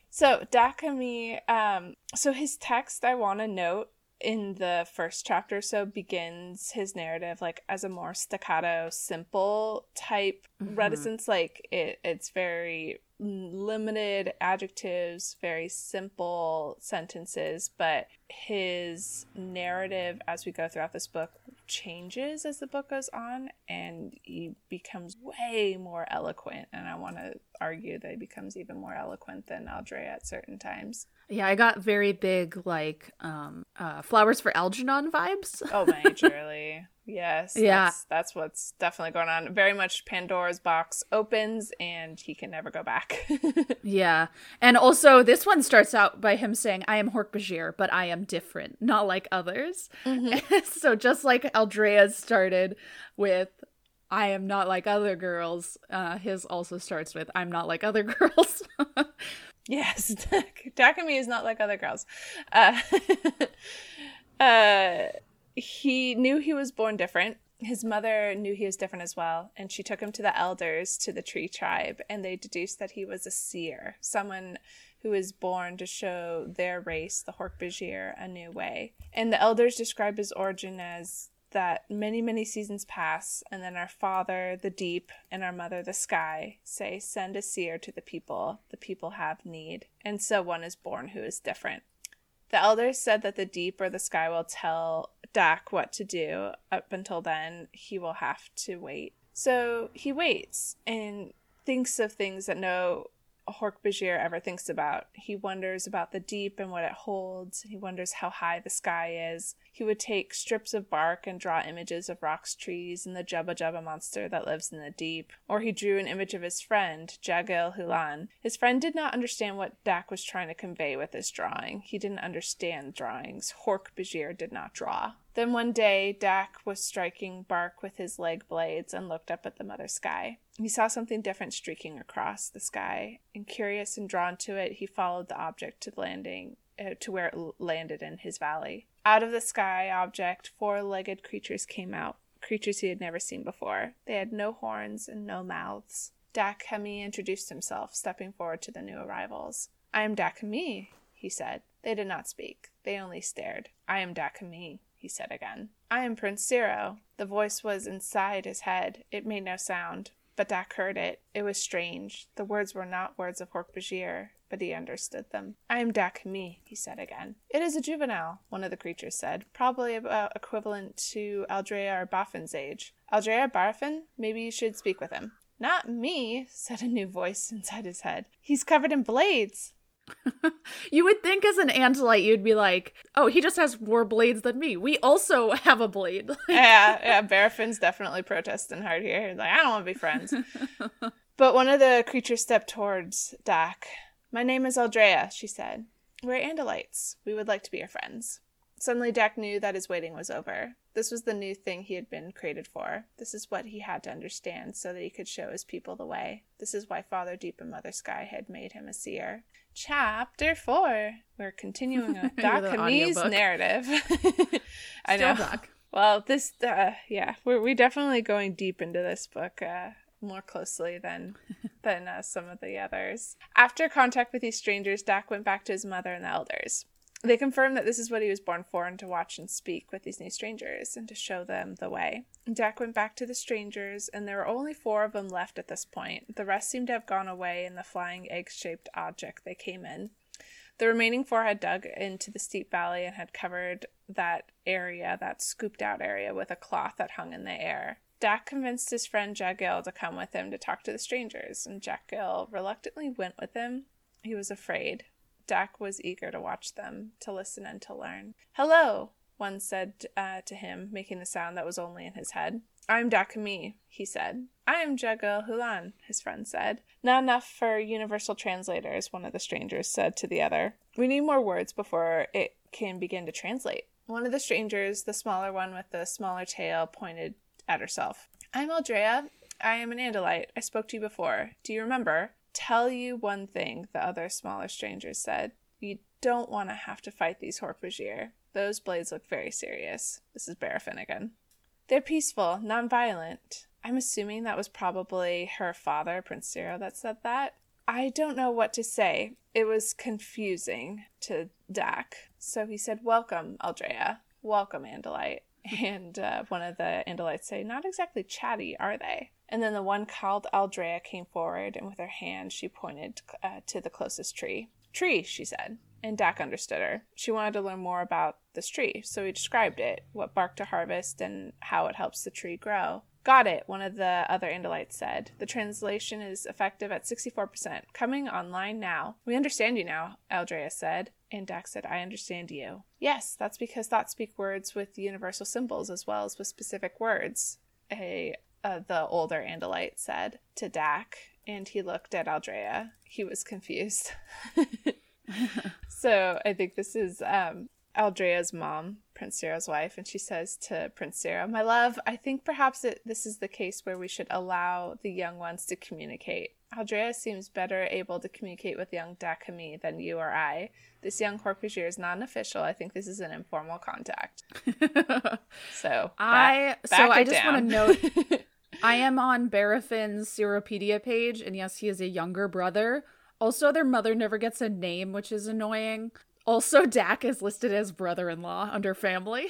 so Dak Hamee, um, so his text I want to note in the first chapter so begins his narrative like as a more staccato simple type reticence like it it's very limited adjectives very simple sentences but his narrative as we go throughout this book changes as the book goes on and he becomes way more eloquent and i want to argue that he becomes even more eloquent than aldrea at certain times Yeah, I got very big like um uh flowers for Algernon vibes. oh majorly *laughs* yes Yeah. that's, that's what's definitely going on very much pandora's box opens and he can never go back *laughs* yeah. And also this one starts out by him saying, I am Hork-Bajir, but I am different, not like others. *laughs* so just like Aldrea's started with I am not like other girls, uh, his also starts with I'm not like other *laughs* girls. Yes, *laughs* Dak Hamee is not like other girls. Uh, *laughs* uh, he knew he was born different. His mother knew he was different as well, and she took him to the elders to the tree tribe, and they deduced that he was a seer, someone who was born to show their race, the Hork-Bajir, a new way. And the elders describe his origin as that many, many seasons pass, and then our father, the deep, and our mother, the sky, say, Send a seer to the people. The people have need. And so one is born who is different. The elders said that the deep or the sky will tell Dak what to do. Up until then, he will have to wait. So he waits and thinks of things that no Hork-Bajir ever thinks about. He wonders about the deep and what it holds. He wonders how high the sky is. He would take strips of bark and draw images of rocks, trees, and the Jubba Jubba monster that lives in the deep. Or he drew an image of his friend, Jagil Hulan. His friend did not understand what Dak was trying to convey with his drawing. He didn't understand drawings. Hork-Bajir did not draw. Then one day, Dak was striking bark with his leg blades and looked up at the mother sky. He saw something different streaking across the sky, and curious and drawn to it, he followed the object to the landing uh, to where it landed in his valley. Out of the sky object, four-legged creatures came out, creatures he had never seen before. They had no horns and no mouths. Dak Hamee introduced himself, stepping forward to the new arrivals. I am Dak Hamee, he said. They did not speak. They only stared. I am Dak Hamee, he said again. I am Prince Seerow. The voice was inside his head. It made no sound. But Dak heard it. It was strange. The words were not words of Hork-Bajir, but he understood them. I am Dak Hamee, he said again. It is a juvenile, one of the creatures said, probably about equivalent to Aldrea or Barafin's age. Aldrea Barafin? Maybe you should speak with him. Not me, said a new voice inside his head. He's covered in blades. *laughs* you would think as an Andalite you'd be like, oh, he just has more blades than me. We also *laughs* have a blade. *laughs* yeah, yeah, Barafin's definitely protesting hard here. He's like, I don't want to be friends. but one of the creatures stepped towards Dak. My name is Aldrea, she said. We're Andalites. We would like to be your friends. Suddenly, Dak knew that his waiting was over. This was the new thing he had been created for. This is what he had to understand so that he could show his people the way. This is why Father Deep and Mother Sky had made him a seer. Chapter 4. We're continuing with *laughs* The Dak narrative. *laughs* I know. Doc. Well, this, uh, yeah, we're we definitely going deep into this book uh, more closely than than uh, some of the others. After contact with these strangers, Dak went back to his mother and the elders. They confirmed that this is what he was born for and to watch and speak with these new strangers and to show them the way. Dak went back to the strangers, and there were only four of them left at this point. The rest seemed to have gone away in the flying egg shaped object they came in. The remaining four had dug into the steep valley and had covered that area, that scooped out area, with a cloth that hung in the air. Dak convinced his friend Jagil to come with him to talk to the strangers, and Jagil reluctantly went with him. He was afraid. Dak was eager to watch them, to listen and to learn. Hello, one said uh, to him, making the sound that was only in his head. I'm Dak Hamee, he said. I am Jagil Hulan, his friend said. Not enough for universal translators, one of the strangers said to the other. We need more words before it can begin to translate. One of the strangers, the smaller one with the smaller tail, pointed at herself. I'm Aldrea. I am an Andalite. I spoke to you before. Do you remember? Tell you one thing, the other smaller strangers said. You don't want to have to fight these Hork-Bajir. Those blades look very serious. This is Barafin again. They're peaceful, non-violent. I'm assuming that was probably her father, Prince Seerow, that said that. I don't know what to say. It was confusing to Dak. So he said, Welcome, Aldrea. Welcome, Andalite. And uh, one of the Andalites say, Not exactly chatty, are they? And then the one called Aldrea came forward, and with her hand she pointed uh, to the closest tree. Tree, she said. and Dak understood her. She wanted to learn more about this tree, so he described it, what bark to harvest, and how it helps the tree grow. Got it, one of the other Andalites said. The translation is effective at 64%. Coming online now. We understand you now, Aldrea said. And Dak said, I understand you. Yes, that's because thoughts speak words with universal symbols as well as with specific words, a, uh, the older Andalite said to Dak. And he looked at Aldrea. He was confused. *laughs* so I think this is um, Aldrea's mom, Prince Seerow's wife, and she says to Prince Seerow, My love, I think perhaps it, this is the case where we should allow the young ones to communicate. Aldrea seems better able to communicate with young Dak Hamee than you or I. This young Hork-Bajir is not an official. I think this is an informal contact. *laughs* so I back- so I just want to note *laughs* I am on Barafin's Seropedia page, and yes, he is a younger brother. Also, their mother never gets a name, which is annoying. Also, Dak is listed as brother-in-law under family.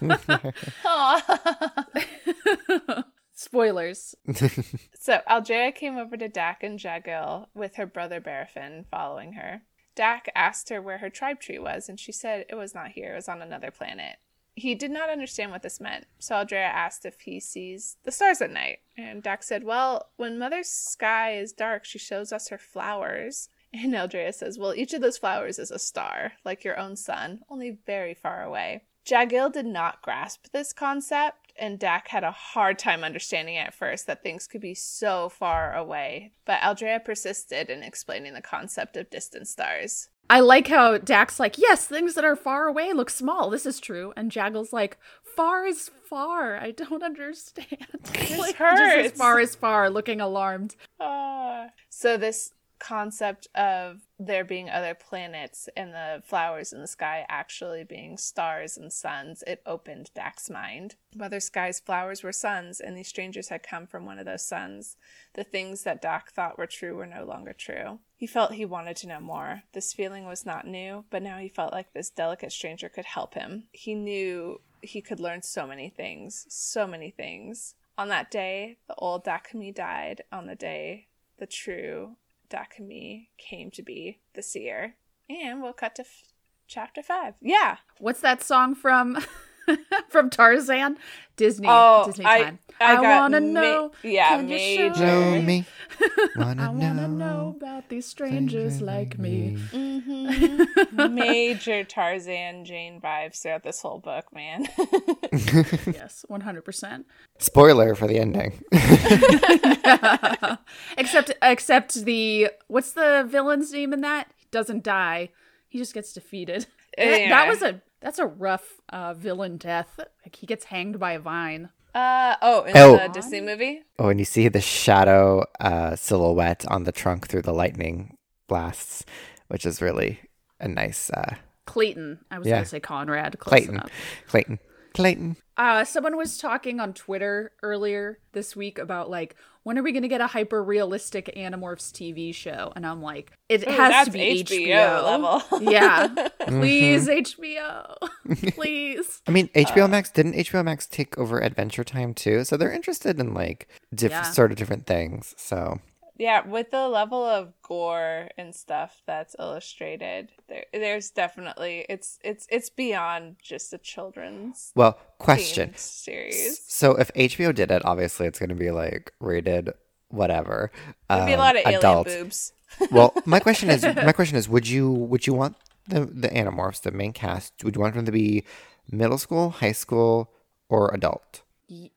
*laughs* *laughs* Spoilers. So Aldrea came over to Dak and Jagil with her brother Barafin following her. Dak asked her where her tribe tree was, and she said it was not here, it was on another planet. He did not understand what this meant, so Aldrea asked if he sees the stars at night. And Dak said, Well, when Mother's sky is dark, she shows us her flowers. And Aldrea says, Well, each of those flowers is a star, like your own sun, only very far away. Jagil did not grasp this concept, and Dak had a hard time understanding at first that things could be so far away. But Aldrea persisted in explaining the concept of distant stars. I like how Dak's like, yes, things that are far away look small. This is true. And Jaggle's like, far is far. I don't *laughs* understand. *laughs* like, just as hurts. far as far, looking alarmed. Ah. So this concept of there being other planets and the flowers in the sky actually being stars and suns, it opened Dak's mind. Mother Sky's flowers were suns, and these strangers had come from one of those suns. The things that Dak thought were true were no longer true. He felt he wanted to know more. This feeling was not new, but now he felt like this delicate stranger could help him. He knew he could learn so many things, so many things. On that day, the old Dak Hamee died. On the day, the true Dak Hamee came to be the seer. And we'll cut to f- chapter five. Yeah. What's that song from *laughs* *laughs* from Tarzan? Disney. Oh, Disney I- time. I got wanna ma- know. yeah, can you show major. Me? me. *laughs* Wanna I wanna know know. about these strangers like me. Mm-hmm. *laughs* Major Tarzan Jane vibes throughout this whole book, man. yes, one hundred percent. Spoiler for the ending. Except, except the what's the villain's name in that? He doesn't die. He just gets defeated. That, that was a that's a rough uh, villain death. Like he gets hanged by a vine. uh oh, in Oh. the Disney movie? oh, and you see the shadow uh, silhouette on the trunk through the lightning blasts, which is really a nice uh, Clayton. I was Yeah. gonna say Conrad. Close Clayton. enough. Clayton. Clayton. Uh, someone was talking on Twitter earlier this week about like when are we gonna get a hyper realistic Animorphs TV show? And I'm like, it Ooh, has to be HBO HBO, level. *laughs* yeah, *laughs* Mm-hmm. please HBO, *laughs* please. I mean, HBO Max didn't HBO Max take over Adventure Time too, so they're interested in like different Yeah. sort of different things. So Yeah, with the level of gore and stuff that's illustrated, there, there's definitely it's it's it's beyond just a children's well, question. series. So if HBO did it, obviously it's going to be like rated whatever. There'd be a um, lot of adult. boobs. *laughs* well, my question is, my question is, would you would you want the the Animorphs, the main cast, would you want them to be middle school, high school, or adult?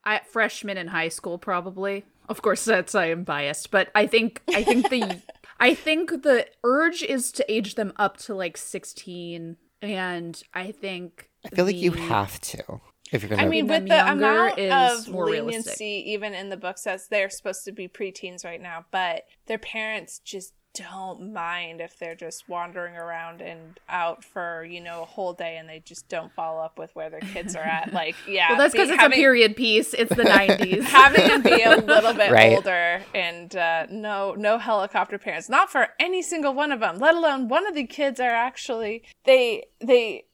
I, freshman in high school, probably. Of course, that's I am biased, but I think I think the *laughs* I think the urge is to age them up to like sixteen, and I think I feel like you have to if you're gonna. I mean, with the younger amount is of more leniency, realistic. even in the book says they're supposed to be preteens right now, but their parents just don't mind if they're just wandering around and out for you know a whole day and they just don't follow up with where their kids are at. Like, *laughs* yeah, well, that's because it's a period piece. It's the *laughs* nineties. having to be a little bit *laughs* Right. older and uh, no no helicopter parents not for any single one of them let alone one of the kids are actually they they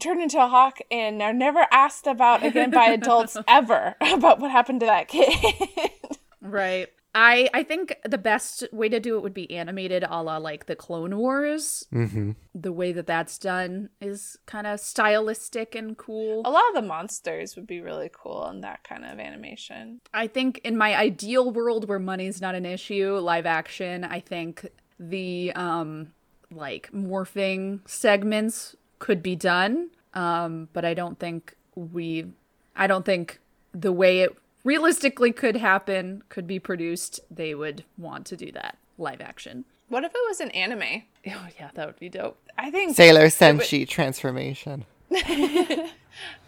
turn into a hawk and are never asked about again by adults ever about what happened to that kid right. I I think the best way to do it would be animated, a la like the Clone Wars. Mm-hmm. The way that that's done is kind of stylistic and cool. A lot of the monsters would be really cool in that kind of animation. I think in my ideal world where money's not an issue, live action, I think the um like morphing segments could be done. Um, but I don't think we I don't think the way it realistically could happen could be produced, they would want to do that live action. What if it was an anime? *laughs* Oh yeah, that would be dope. I think Sailor it would- Senshi transformation. *laughs* I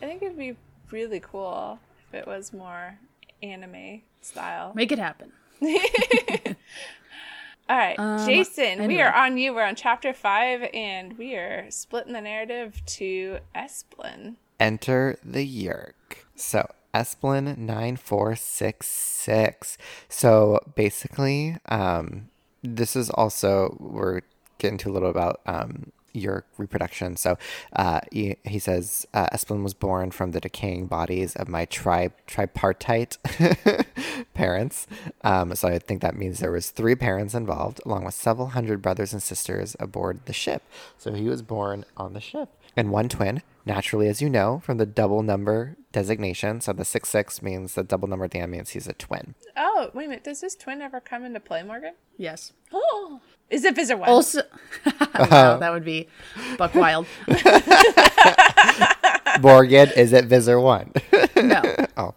think it'd be really cool if it was more anime style. Make it happen. *laughs* All right, Jason, we Um, are on you. We're on chapter five, and we are splitting the narrative to Esplin. Enter the Yeerk. So Esplin nine four six six. So basically, um, this is also we're getting to a little about um Yeerk reproduction. So uh, he, he says uh, Esplin was born from the decaying bodies of my tri tripartite *laughs* parents. Um, so I think that means there was three parents involved, along with several hundred brothers and sisters aboard the ship. So he was born on the ship. And one twin, naturally, as you know, from the double number designation. So the six six means the double number at the end means he's a twin. Oh, wait a minute. Does this twin ever come into play, Morgan? Yes. Oh, *gasps* is it Visser One? Also, *laughs* wow, uh-huh. that would be buck wild. *laughs* Morgan, is it Visser one? No. *laughs* oh,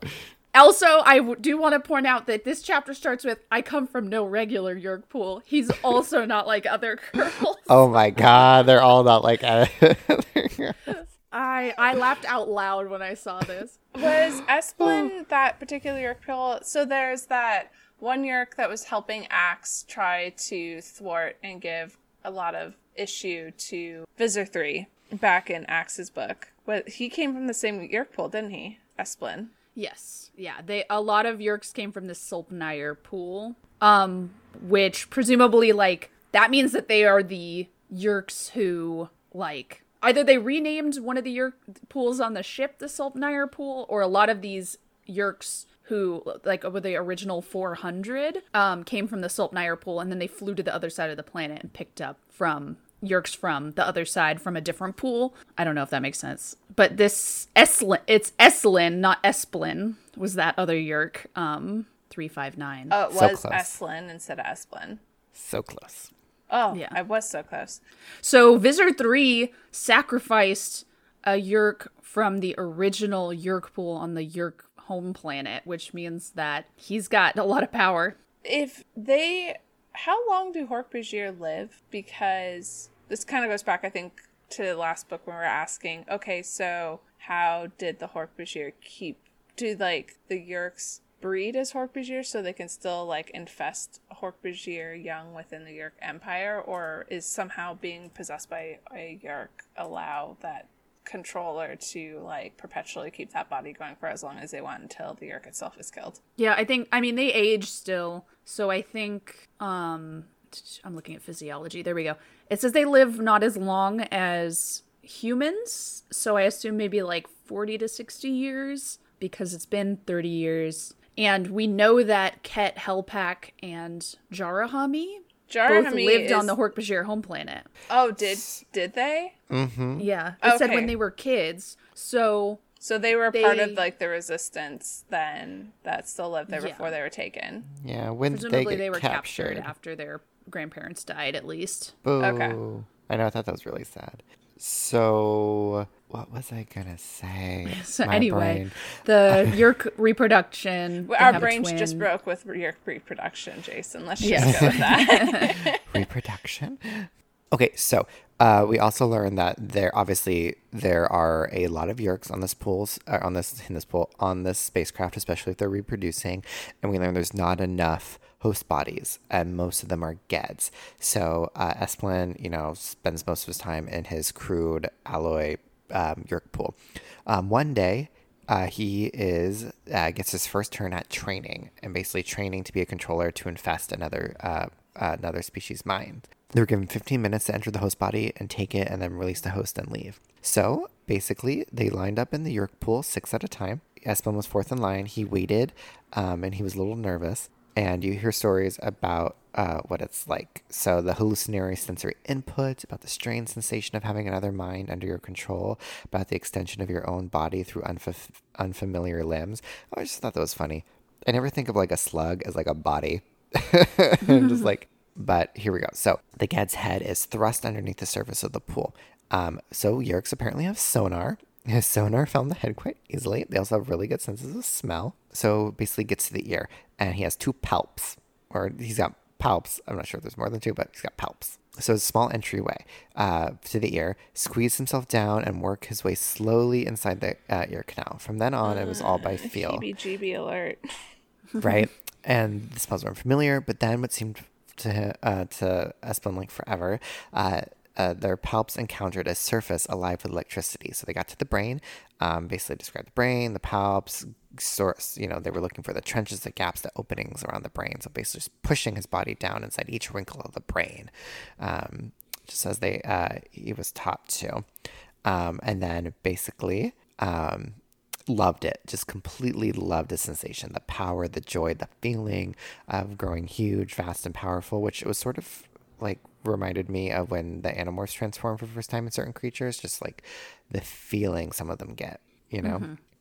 Also, I w- do want to point out that this chapter starts with "I come from no regular Yeerk pool." He's also not like other *laughs* girls. oh my God, they're all not like. *laughs* I I laughed out loud when I saw this. was Esplin that particular Yeerk pill? So there's that one Yeerk that was helping Ax try to thwart and give a lot of issue to Visser 3 back in Ax's book. But he came from the same Yeerk pool, didn't he? Esplin. Yes, yeah. They a lot of Yeerks came from the Sulp Niar pool, um, which presumably like that means that they are the Yeerks who like either they renamed one of the Yeerk pools on the ship the Sulp Niar pool, or a lot of these Yeerks who like were the original 400 um came from the Sulp Niar pool and then they flew to the other side of the planet and picked up from Yeerks from the other side from a different pool. I don't know if that makes sense. But this Eslin, it's Eslin, not Esplin, was that other Yeerk. Um, 359. Oh, it was close. Esplin instead of Esplin. so close. Oh, Yeah. I was so close. So Visser 3 sacrificed a Yeerk from the original Yeerk pool on the Yeerk home planet, which means that he's got a lot of power. if they how long do Hork-Bajir live? Because this kind of goes back i think to the last book when we were asking okay so how did the Hork-Bajir keep do like the yeerks breed as Hork-Bajir so they can still like infest Hork-Bajir young within the yeerk empire? Or is somehow being possessed by a yeerk allow that controller to like perpetually keep that body going for as long as they want until the yeerk itself is killed Yeah, I think I mean they age still. So I think um I'm looking at physiology. There we go. It says they live not as long as humans, so I assume maybe like 40 to 60 years because it's been 30 years. And we know that Ket, Halpak, and Jara Hamee both Jara Hamee lived on the Hork-Bajir home planet. oh did did they mm-hmm. Yeah, it said when they were kids. So So they were part of like the resistance then that still lived there Yeah. before they were taken. Yeah, when presumably they, get they, were captured. captured after their grandparents died, at least. Boo. Okay. I know. I thought that was really sad. So, what was I gonna say? *laughs* So My anyway, brain. the *laughs* Yeerk reproduction. Our brains just broke with your reproduction, Jason. Let's just Yes. go with that. *laughs* reproduction. Okay, so uh, we also learned that there obviously there are a lot of Yeerks on this pools uh, on this in this pool on this spacecraft, especially if they're reproducing, and we learned there's not enough host bodies, and most of them are Gedds. So uh, Esplin, you know, spends most of his time in his crude alloy um, Yeerk pool. Um, one day, uh, he is uh, gets his first turn at training and basically training to be a controller to infest another uh, another species mind. They were given 15 minutes to enter the host body and take it, and then release the host and leave. So basically, they lined up in the Yeerk pool six at a time. Esplin was fourth in line. He waited, um, and he was a little nervous. and you hear stories about uh, what it's like. So, the hallucinatory sensory input, about the strange sensation of having another mind under your control, about the extension of your own body through unf- unfamiliar limbs. I just thought that was funny. I never think of like a slug as like a body. *laughs* I'm just like, but here we go. So, the Gedd's head is thrust underneath the surface of the pool. Um, so, Yeerks apparently have sonar. His *laughs* sonar found the head quite easily. They also have really good senses of smell. So, basically, gets to the ear, and he has two palps, or he's got palps. I'm not sure if there's more than two, but he's got palps. So a small entryway uh, to the ear, squeeze himself down and work his way slowly inside the uh, ear canal. From then on, it was all by feel, heebie-jeebie alert. *laughs* right? And the smells were unfamiliar, but then what seemed to uh, to Esplin like forever, uh, uh, their palps encountered a surface alive with electricity. So they got to the brain, um, basically described the brain, the palps, source. You know, they were looking for the trenches, the gaps, the openings around the brain. So basically, just pushing his body down inside each wrinkle of the brain, um, just as they uh, he was taught to. Um, and then basically, um, loved it. Just completely loved the sensation, the power, the joy, the feeling of growing huge, vast, and powerful. Which it was sort of like reminded me of when the animorphs transform for the first time in certain creatures. Just like the feeling some of them get, you know.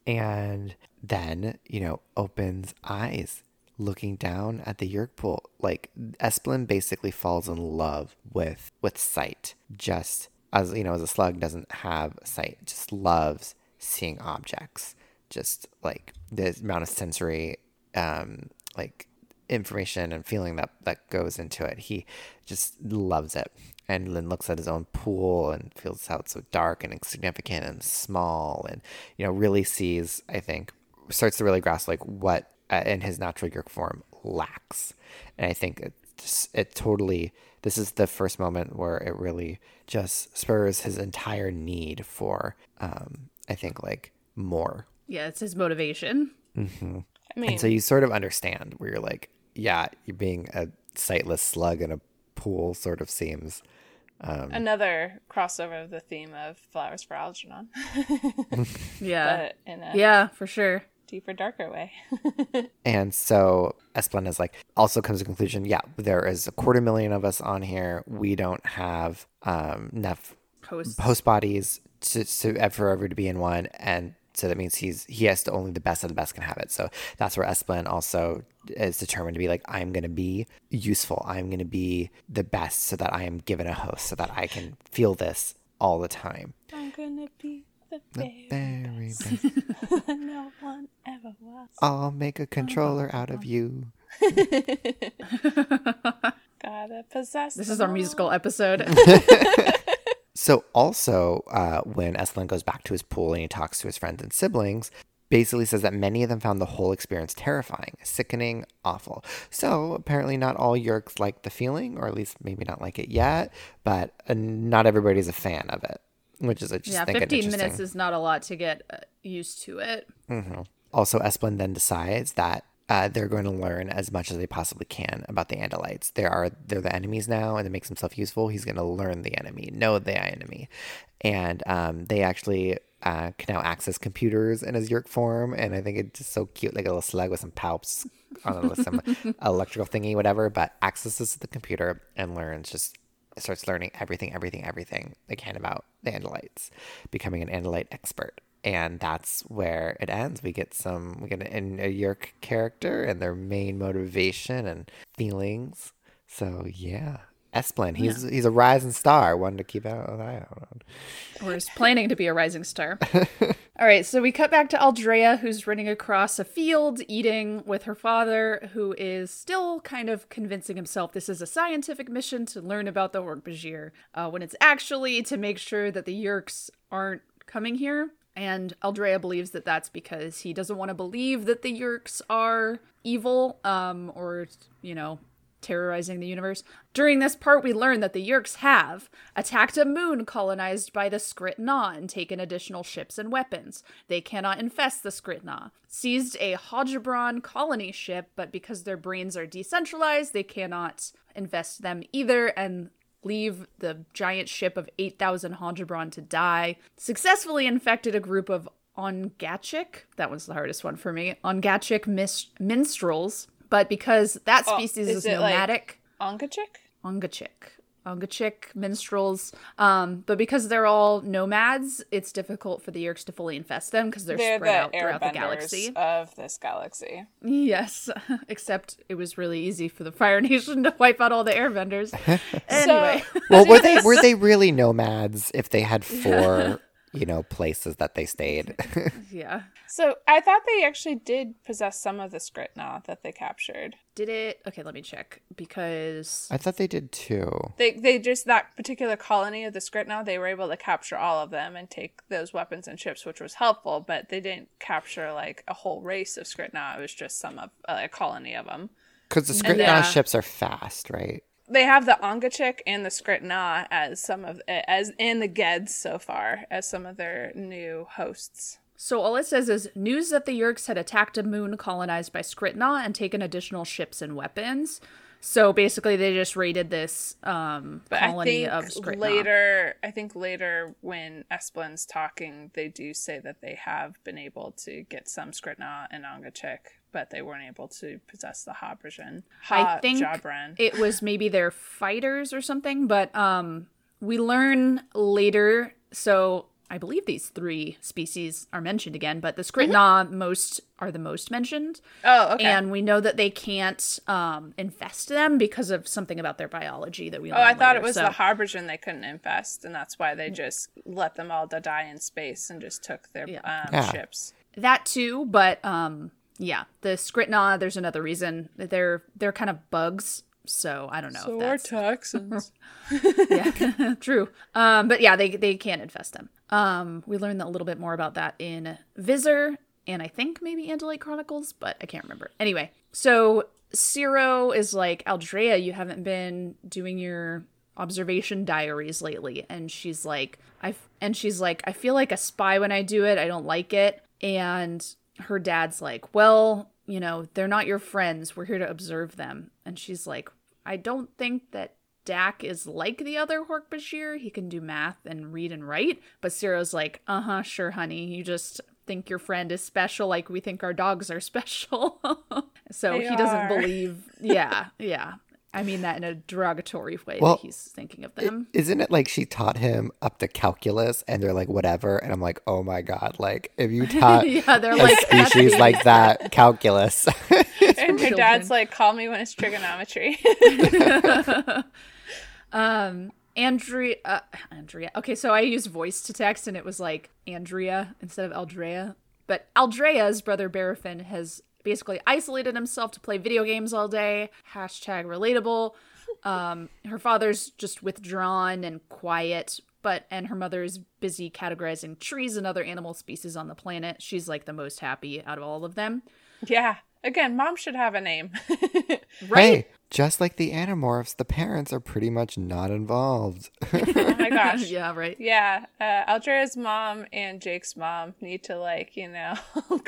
And then you know opens eyes looking down at the Yeerk pool. Like Esplin basically falls in love with with sight. Just as you know, as a slug doesn't have sight, just loves seeing objects. Just like the amount of sensory, um, like information and feeling that that goes into it. He just loves it. And then looks at his own pool and feels how it's so dark and insignificant and small, and you know really sees. I think starts to really grasp like what uh, in his natural Yeerk form lacks, and I think it just, it totally. This is the first moment where it really just spurs his entire need for, um, I think like more Yeah, it's his motivation. I mean, and so you sort of understand where you're like, yeah, you being a sightless slug in a pool sort of seems. another crossover of the theme of Flowers for Algernon, *laughs* Yeah. but in a yeah, for sure. deeper, darker way. *laughs* And so Esplin is like, also comes to the conclusion, yeah, there is a quarter million of us on here. We don't have um, enough Hosts. host bodies to, to forever to be in one. And so that means he's he has to only the best of the best can have it. So that's where Esplin also is determined to be like, I'm going to be useful. I'm going to be the best so that I am given a host so that I can feel this all the time. I'm gonna be the very Very best best. *laughs* no one ever was. I'll make a controller out of you. *laughs* *laughs* Gotta possess. This is our musical episode. So also, uh, when Esplin goes back to his pool and he talks to his friends and siblings, basically says that many of them found the whole experience terrifying, sickening, awful. So apparently, not all Yeerks like the feeling, or at least maybe not like it yet. But uh, not everybody's a fan of it, which is I just yeah, think it 15 minutes is not a lot to get uh, used to it. Also, Esplin then decides that uh, they're going to learn as much as they possibly can about the Andalites. They are they're the enemies now, and it makes himself useful. He's going to learn the enemy, know the enemy, and um, they actually uh, can now access computers in his Yeerk form. And I think it's just so cute, like a little slug with some palps on some *laughs* electrical thingy, whatever. But accesses the computer and learns just starts learning everything, everything, everything they can about the Andalites, becoming an Andalite expert. And that's where it ends. We get some, we get an, a Yeerk character and their main motivation and feelings. So yeah, Esplin, he's he's a rising star, one to keep out an eye out on. Or is planning to be a rising star. *laughs* All right, so we cut back to Aldrea, who's running across a field eating with her father, who is still kind of convincing himself this is a scientific mission to learn about the Hork-Bajir, uh, when it's actually to make sure that the Yeerks aren't coming here. And Aldrea believes that that's because he doesn't want to believe that the Yeerks are evil, um, or, you know, terrorizing the universe. During this part, we learn that the Yeerks have attacked a moon colonized by the Skrit Na and taken additional ships and weapons. They cannot infest the Skrit Na. Seized a Hodgebron colony ship, but because their brains are decentralized, they cannot infest them either, and leave the giant ship of 8,000 Hodgebron to die. Successfully infected a group of Ongachik, that was the hardest one for me, Ongachik mis- minstrels But because that Oh, species is is, it, like- nomadic, Ongachik? Ongachik. Ongachik, minstrels. Um, but because they're all nomads, it's difficult for the Yeerks to fully infest them because they're, They're spread the out throughout the galaxy. of this galaxy. Yes, *laughs* except it was really easy for the Fire *laughs* Nation to wipe out all the airbenders. *laughs* anyway, Well, were they were they really nomads if they had four, you know, places that they stayed? *laughs* yeah. So I thought they actually did possess some of the Skrit Na that they captured. Did it? Okay, let me check because I thought they did too. They they just that particular colony of the Skrit Na, they were able to capture all of them and take those weapons and ships, which was helpful. But they didn't capture like a whole race of Skrit Na. It was just some of uh, a colony of them. Because the Skrit Na Yeah. ships are fast, right? They have the Ongachik and the Skrit Na as some of as in the Geds so far as some of their new hosts. So all it says is news that the Yeerks had attacked a moon colonized by Skrit Na and taken additional ships and weapons. So basically, they just raided this um, But I colony think of Skrit Na. later, I think later when Esplin's talking, they do say that they have been able to get some Skrit Na and Ongachik, but they weren't able to possess the Habrasian. I think Jabran. it was maybe their fighters or something, but um, we learn later. So I believe these three species are mentioned again, but the Skrit Na most are the most mentioned. oh, okay. And we know that they can't um, infest them because of something about their biology that we. oh, I learn thought it was So- the Habrasian they couldn't infest, and that's why they just let them all die in space and just took their Yeah. um, Yeah. ships. that too but um yeah the skrit na there's another reason. They're they're kind of bugs so i don't know if that's toxins. *laughs* yeah *laughs* true. Um but yeah they they can't infest them. Um we learned a little bit more about that in visser and i think maybe andalite chronicles but i can't remember. Anyway so Seerow is like aldrea you haven't been doing your observation diaries lately. And she's like i and she's like i feel like a spy when i do it. I don't like it. And her dad's like well you know they're not your friends we're here to observe them and she's like i don't think that Dak is like the other Hork Bajir. He can do math and read and write. But Seerow's like, uh huh, sure, honey. You just think your friend is special like we think our dogs are special. *laughs* so They he doesn't are. *laughs* believe. Yeah, yeah. I mean that in a derogatory way Well, that he's thinking of them. Isn't it like she taught him up to calculus and they're like, whatever? And I'm like, oh my God, like if you *laughs* taught yeah, they're a like species like that calculus. *laughs* and her children. dad's like, "Call me when it's trigonometry." *laughs* Um, Andrea, uh, Andrea. Okay, so I used voice to text, and it was like Andrea instead of Aldrea. But Aldrea's brother Barafin has basically isolated himself to play video games all day. Hashtag relatable. Um, her father's just withdrawn and quiet, but and her mother is busy categorizing trees and other animal species on the planet. She's like the most happy out of all of them. yeah. Again, mom should have a name. *laughs* Right? Hey, just like the Animorphs, the parents are pretty much not involved. *laughs* *laughs* oh my gosh. yeah, right. Yeah, uh, Aldrea's mom and Jake's mom need to like you know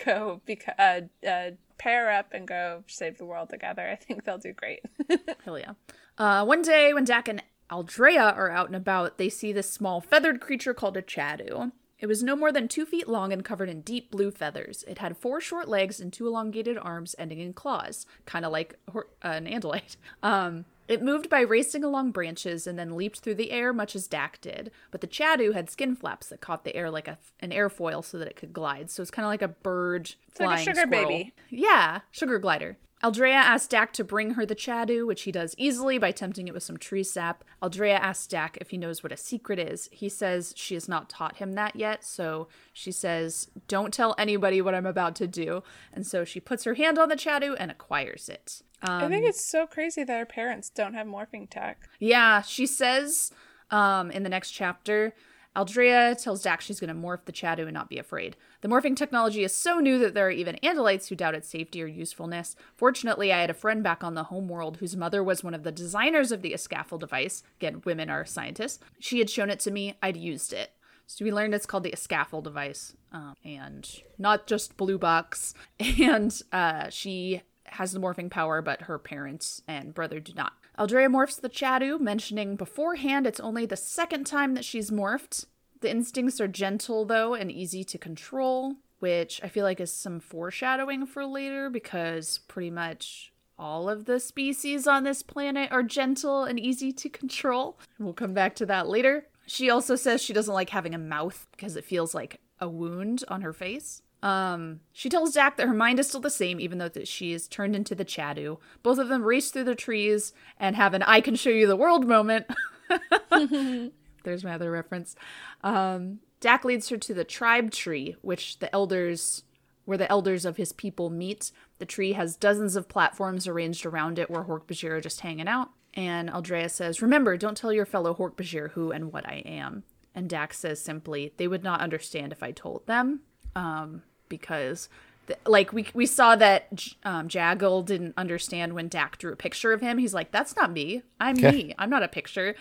go beca- uh, uh, pair up and go save the world together. I think they'll do great. *laughs* Hell yeah. Uh, one day, when Dak and Aldrea are out and about, they see this small feathered creature called a Chadu. It was no more than two feet long and covered in deep blue feathers. It had four short legs and two elongated arms ending in claws, kind of like uh, an andalite. *laughs* Um, it moved by racing along branches and then leaped through the air, much as Dak did. But the Chadu had skin flaps that caught the air like a, an airfoil so that it could glide. So it's kind of like a bird flying. like a sugar squirrel. baby. Yeah, sugar glider. Aldrea asks Dak to bring her the Chadu, which he does easily by tempting it with some tree sap. Aldrea asks Dak if he knows what a secret is. He says she has not taught him that yet, so she says, Don't tell anybody what I'm about to do. And so she puts her hand on the Chadu and acquires it. I think it's so crazy that her parents don't have morphing tech. Yeah, she says um, in the next chapter, Aldrea tells Dak she's going to morph the Chadu and not be afraid. The morphing technology is so new that there are even Andalites who doubt its safety or usefulness. Fortunately, I had a friend back on the homeworld whose mother was one of the designers of the Escafil device. Again, women are scientists. She had shown it to me. I'd used it. So we learned it's called the Escafil device, um, and not just blue box. *laughs* And uh, she has the morphing power, but her parents and brother do not. Aldrea morphs the Chadu, mentioning beforehand it's only the second time that she's morphed. The instincts are gentle, though, and easy to control, which I feel like is some foreshadowing for later because pretty much all of the species on this planet are gentle and easy to control. We'll come back to that later. She also says she doesn't like having a mouth because it feels like a wound on her face. Um, she tells Dak that her mind is still the same, even though that she is turned into the Chadu. Both of them race through the trees and have an "I can show you the world" moment. *laughs* *laughs* There's my other reference. Um, Dak leads her to the tribe tree, which the elders, where the elders of his people meet. The tree has dozens of platforms arranged around it, where Hork-Bajir are just hanging out. And Aldrea says, "Remember, don't tell your fellow Hork-Bajir who and what I am." And Dak says simply, "They would not understand if I told them." Um, because like we we saw that J- um, Jagil didn't understand when Dak drew a picture of him. He's like, "That's not me. I'm me. I'm not a picture."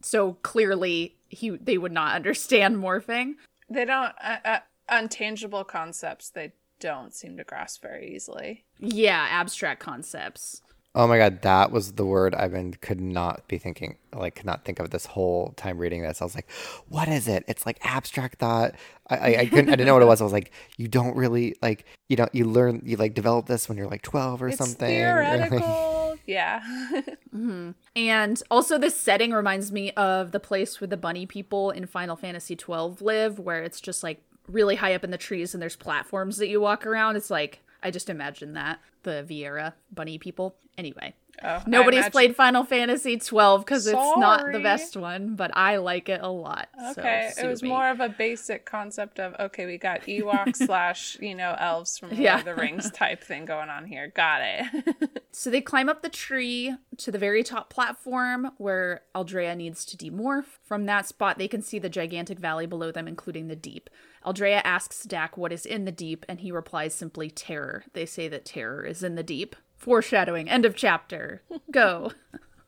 So clearly, he they would not *laughs* understand morphing. They don't uh, uh, untangible concepts. They don't seem to grasp very easily. Yeah, abstract concepts. Oh my god, that was the word I've been could not be thinking like could not think of this whole time reading this. I was like, what is it? It's like abstract thought. I I, I couldn't I didn't know what it was. I was like, you don't really like you know you learn you like develop this when you're like twelve or It's something. *laughs* theoretical. yeah. *laughs* Mm-hmm. And also, this setting reminds me of the place where the bunny people in Final Fantasy XII live, where it's just like really high up in the trees and there's platforms that you walk around. It's like, I just imagine that. The Viera bunny people. Anyway, Oh, nobody's imagine- played Final Fantasy XII because it's not the best one, but I like it a lot. so Okay, it was me. more of a basic concept of okay, we got Ewok *laughs* slash you know elves from Lord Yeah. of the Rings *laughs* type thing going on here. Got it. *laughs* So they climb up the tree to the very top platform where Aldrea needs to demorph. From that spot, they can see the gigantic valley below them, including the deep. Aldrea asks Dak what is in the deep, and he replies simply terror. They say that terror is in the deep. Foreshadowing. End of chapter. Go.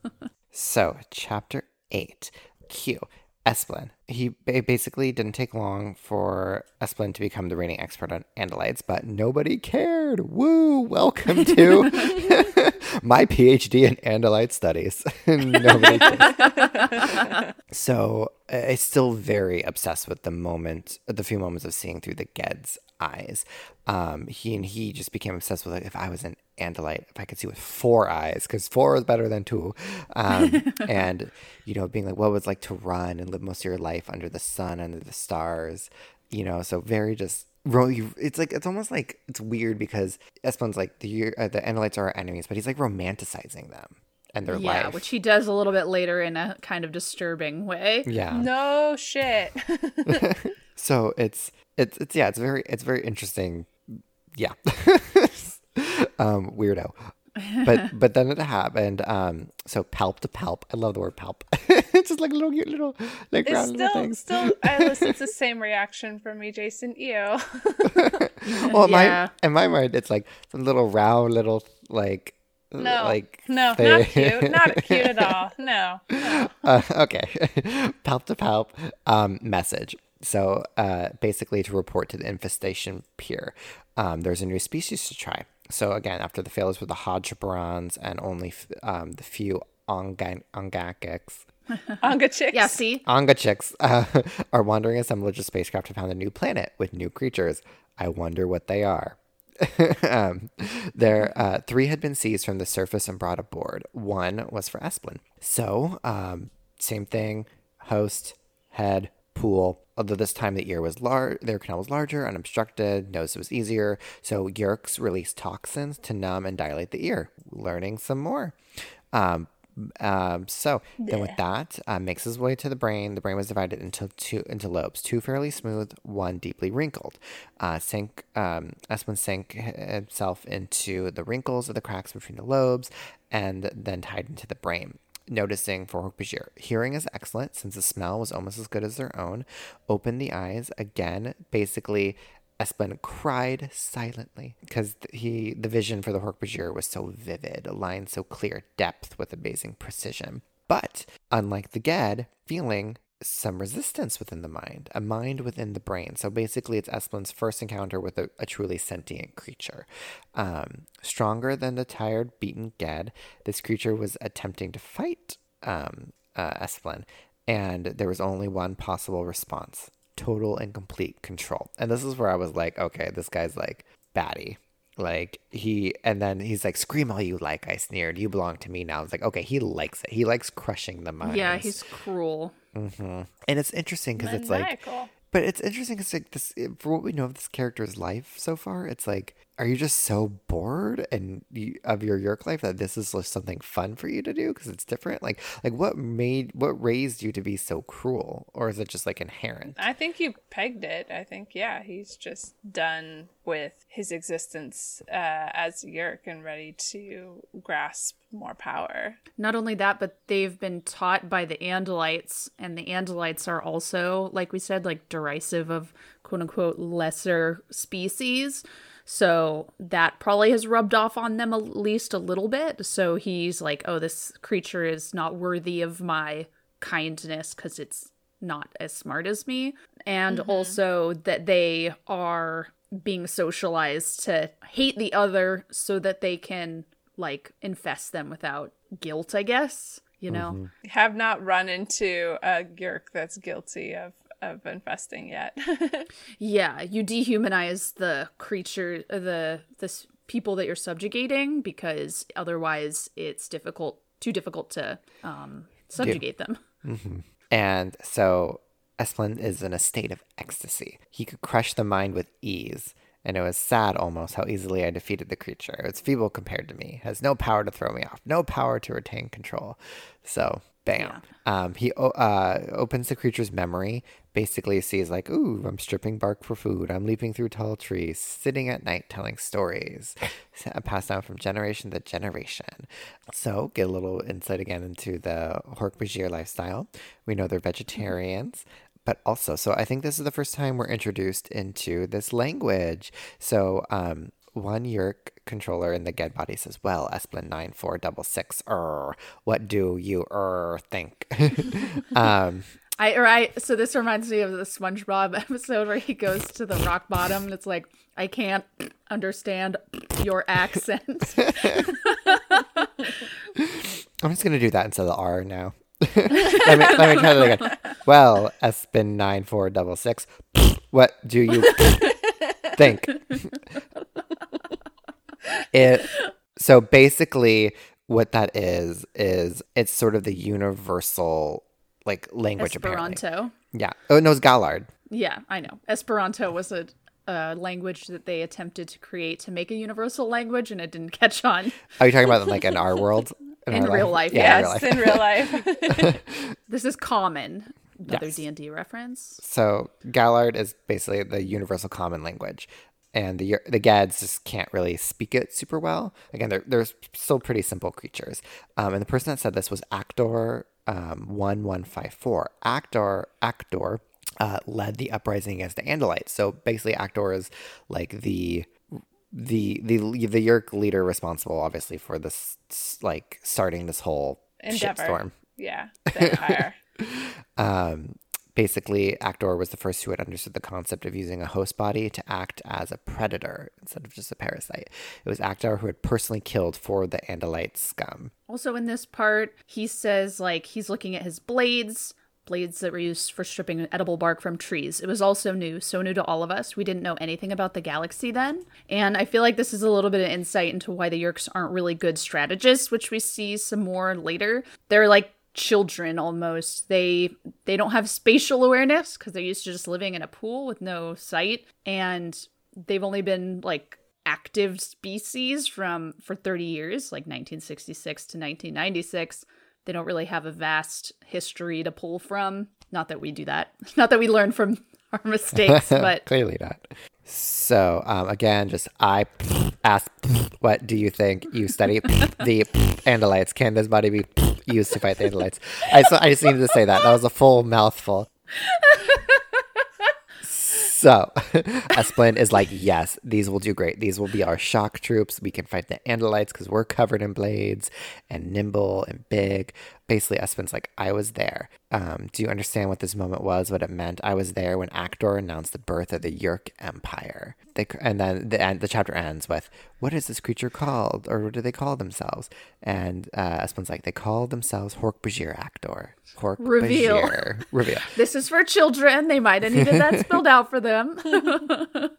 *laughs* So, chapter 8. Q. Esplin. He basically didn't take long for Esplin to become the reigning expert on Andalites, but nobody cared. Woo! Welcome to *laughs* *laughs* my PhD in Andalite studies. nobody cares. so, uh, I'm still very obsessed with the moment, the few moments of seeing through the Gedd's eyes. Um, he and he just became obsessed with like, if I was an Andalite, if I could see with four eyes, because four is better than two. Um, *laughs* and, you know, being like, what it was like to run and live most of your life under the sun, under the stars, you know, so very just. ro- It's like it's almost like it's weird because Esplin's like the uh, the Andalites are our enemies, but he's like romanticizing them and their life. yeah, life. which he does a little bit later in a kind of disturbing way. yeah, no shit. *laughs* *laughs* so it's it's it's yeah it's very it's very interesting yeah *laughs* um weirdo but *laughs* but then it happened um so palp to palp i love the word palp it's *laughs* just like little cute little like It's still things still. I listen. It's the same reaction from me, Jason. Ew. well in Yeah. my in my mind it's like some little round little like No, like no, not cute. Not cute at all. No, no. uh, okay palp to palp um, message so uh, basically to report to the infestation pier um, there's a new species to try so again after the failures with the hodgebrons and only f- um, the few onga- ongakics Anga *laughs* chicks. Yeah, see? Anga chicks uh, *laughs* are wandering assemblage of spacecraft to found a new planet with new creatures. I wonder what they are. *laughs* um, there, uh, three had been seized from the surface and brought aboard. One was for Esplin. So, um, same thing. Host, head, pool. Although this time the ear was large, their canal was larger, unobstructed. Nose was easier. So Yeerks released toxins to numb and dilate the ear. Learning some more. Um, um, so then with that, uh, makes his way to the brain. The brain was divided into two into lobes, two fairly smooth, one deeply wrinkled. Uh, sank um, Esplin sank himself into the wrinkles of the cracks between the lobes, and then tied into the brain. Noticing for Hork-Bajir, hearing is excellent since the smell was almost as good as their own. Opened the eyes again, basically Esplin cried silently because he the vision for the Hork-Bajir was so vivid, a line so clear, depth with amazing precision. But unlike the Gedd, feeling some resistance within the mind, a mind within the brain. So basically, it's Esplin's first encounter with a, a truly sentient creature. Um, stronger than the tired, beaten Gedd, this creature was attempting to fight um, uh, Esplin, and there was only one possible response total and complete control. And this is where I was like, okay, this guy's like batty. Like he, and then he's like, "Scream all you like," I sneered. "You belong to me now." It's like, okay, he likes it. He likes crushing the minds. Yeah, he's cruel. Mm-hmm. and it's interesting because it's like, but it's interesting because like this, for what we know of this character's life so far, it's like, are you just so bored and you, of your Yeerk life that this is just something fun for you to do because it's different? Like, like what made, what raised you to be so cruel, or is it just like inherent? I think you pegged it. I think, yeah, he's just done with his existence uh, as Yeerk and ready to grasp more power. Not only that, but they've been taught by the Andalites, and the Andalites are also, like we said, like derisive of quote unquote lesser species. So that probably has rubbed off on them at least a little bit. So he's like, oh, this creature is not worthy of my kindness because it's not as smart as me. And mm-hmm. also that they are being socialized to hate the other so that they can like infest them without guilt, I guess. You know? Mm-hmm. Have not run into a Yeerk that's guilty of, of infesting yet. *laughs* Yeah, you dehumanize the creature, uh, the this people that you're subjugating because otherwise it's difficult, too difficult to um, subjugate them. And so Esplin is in a state of ecstasy. He could crush the mind with ease. And it was sad almost how easily I defeated the creature. It's feeble compared to me, has no power to throw me off, no power to retain control. So, bam. Um, he uh, opens the creature's memory, basically sees, like, ooh, I'm stripping bark for food, I'm leaping through tall trees, sitting at night telling stories, *laughs* passed down from generation to generation. So, get a little insight again into the Hork-Bajir lifestyle. We know they're vegetarians but also so i think this is the first time we're introduced into this language so um one Yeerk controller in the Gedd bodies as Well, Esplin 9466, er, what do you er think? *laughs* um, I right. So this reminds me of the SpongeBob *laughs* episode where he goes to the rock bottom and it's like, I can't understand your accent. *laughs* I'm just going to do that instead of the R now. let, me, let me try that again. Well, Esplin 9466, what do you think? It so basically what that is is it's sort of the universal like language apparently. Esperanto. Yeah. Oh no, it's Gallard. Yeah, I know. Esperanto was a, a language that they attempted to create to make a universal language, and it didn't catch on. Are you talking about like in our world? *laughs* In our real life, Yeah, in real yes, life. in real life. *laughs* This is common. Another Yes. D and D reference. So Gallard is basically the universal common language, and the the Gedds just can't really speak it super well. Again, they're they're still pretty simple creatures. Um, and the person that said this was Actor um, one one five four. Actor Actor uh, led the uprising against the Andalites. So basically, Actor is like the the the the Yeerk leader responsible, obviously, for this like starting this whole Endeavor. shitstorm. Yeah, *laughs* the empire. Um, basically, Actor was the first who had understood the concept of using a host body to act as a predator instead of just a parasite. It was Actor who had personally killed for the Andalite scum. Also, in this part, he says like he's looking at his blades, blades that were used for stripping edible bark from trees. It was also new, so new to all of us. We didn't know anything about the galaxy then. And I feel like this is a little bit of insight into why the Yeerks aren't really good strategists, which we see some more later. They're like children almost. They they don't have spatial awareness because they're used to just living in a pool with no sight and they've only been like active species from for 30 years, like 1966 to 1996. They don't really have a vast history to pull from. Not that we do that. *laughs* Not that we learn from *laughs* our mistakes, *laughs* but Clearly not. So, um, again, just I ask, what do you think? You study the Andalites. Can this body be used to fight the Andalites? I, so, I just needed to say that. That was a full mouthful. So, *laughs* Esplin is like, yes, these will do great. These will be our shock troops. We can fight the Andalites because we're covered in blades and nimble and big. Basically, Esplin's like, I was there. Um, do you understand what this moment was? What it meant? I was there when Actor announced the birth of the Yeerk Empire. They, and then the end, the chapter ends with, "What is this creature called, or what do they call themselves?" And uh, Esplin's like, "They call themselves Hork-Bajir Actor." Hork Reveal. Reveal. *laughs* this is for children. They might have needed that spelled out for them. *laughs*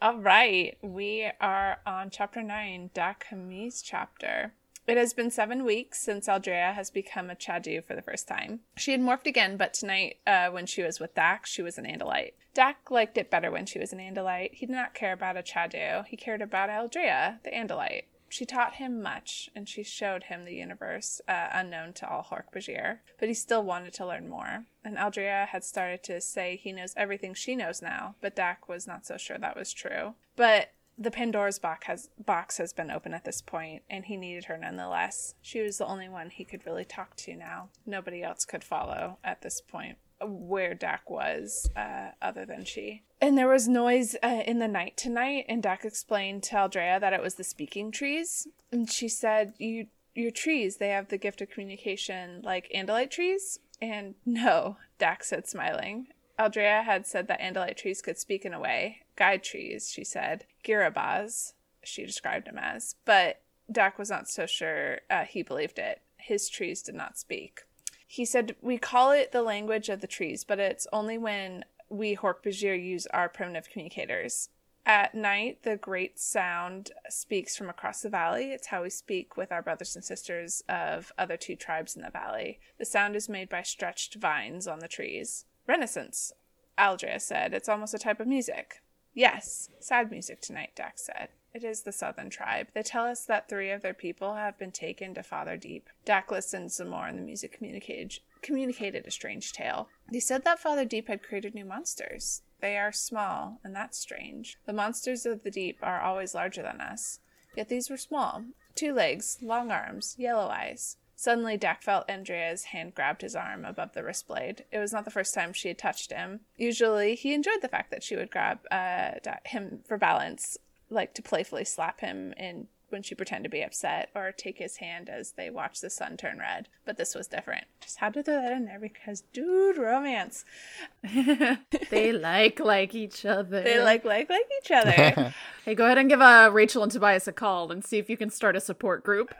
All right, we are on chapter 9, Dak Hamee's chapter. It has been seven weeks since Aldrea has become a Chadu for the first time. She had morphed again, but tonight, uh, when she was with Dak, she was an Andalite. Dak liked it better when she was an Andalite. He did not care about a Chadu. He cared about Aldrea, the Andalite. She taught him much, and she showed him the universe uh, unknown to all Hork-Bajir. But he still wanted to learn more. And Aldrea had started to say he knows everything she knows now, but Dak was not so sure that was true. But the Pandora's box has box has been open at this point, and he needed her nonetheless. She was the only one he could really talk to now. Nobody else could follow at this point where Dak was, uh, other than she. And there was noise uh, in the night tonight, and Dak explained to Aldrea that it was the speaking trees. And she said, "You, your trees, they have the gift of communication like Andalite trees." And no, Dak said, smiling. Aldrea had said that Andalite trees could speak in a way. Guide trees, she said. Girabaz, she described him as. But Dak was not so sure uh, he believed it. His trees did not speak. He said, We call it the language of the trees, but it's only when we Hork-Bajir use our primitive communicators. At night, the great sound speaks from across the valley. It's how we speak with our brothers and sisters of other two tribes in the valley. The sound is made by stretched vines on the trees. Renaissance, Aldrea said. It's almost a type of music. Yes, sad music tonight, Dak said. It is the southern tribe. They tell us that three of their people have been taken to Father Deep. Dak listened some more, and the music communicated, communicated a strange tale. They said that Father Deep had created new monsters. They are small, and that's strange. The monsters of the deep are always larger than us. Yet these were small. Two legs, long arms, yellow eyes. Suddenly, Dak felt Aldrea's hand grabbed his arm above the wrist blade. It was not the first time she had touched him. Usually, he enjoyed the fact that she would grab uh, him for balance, like to playfully slap him in when she pretended to be upset, or take his hand as they watched the sun turn red. But this was different. Just had to throw that in there because, dude, romance. *laughs* they *laughs* like like each other. They like like like each other. *laughs* hey, go ahead and give uh, Rachel and Tobias a call and see if you can start a support group.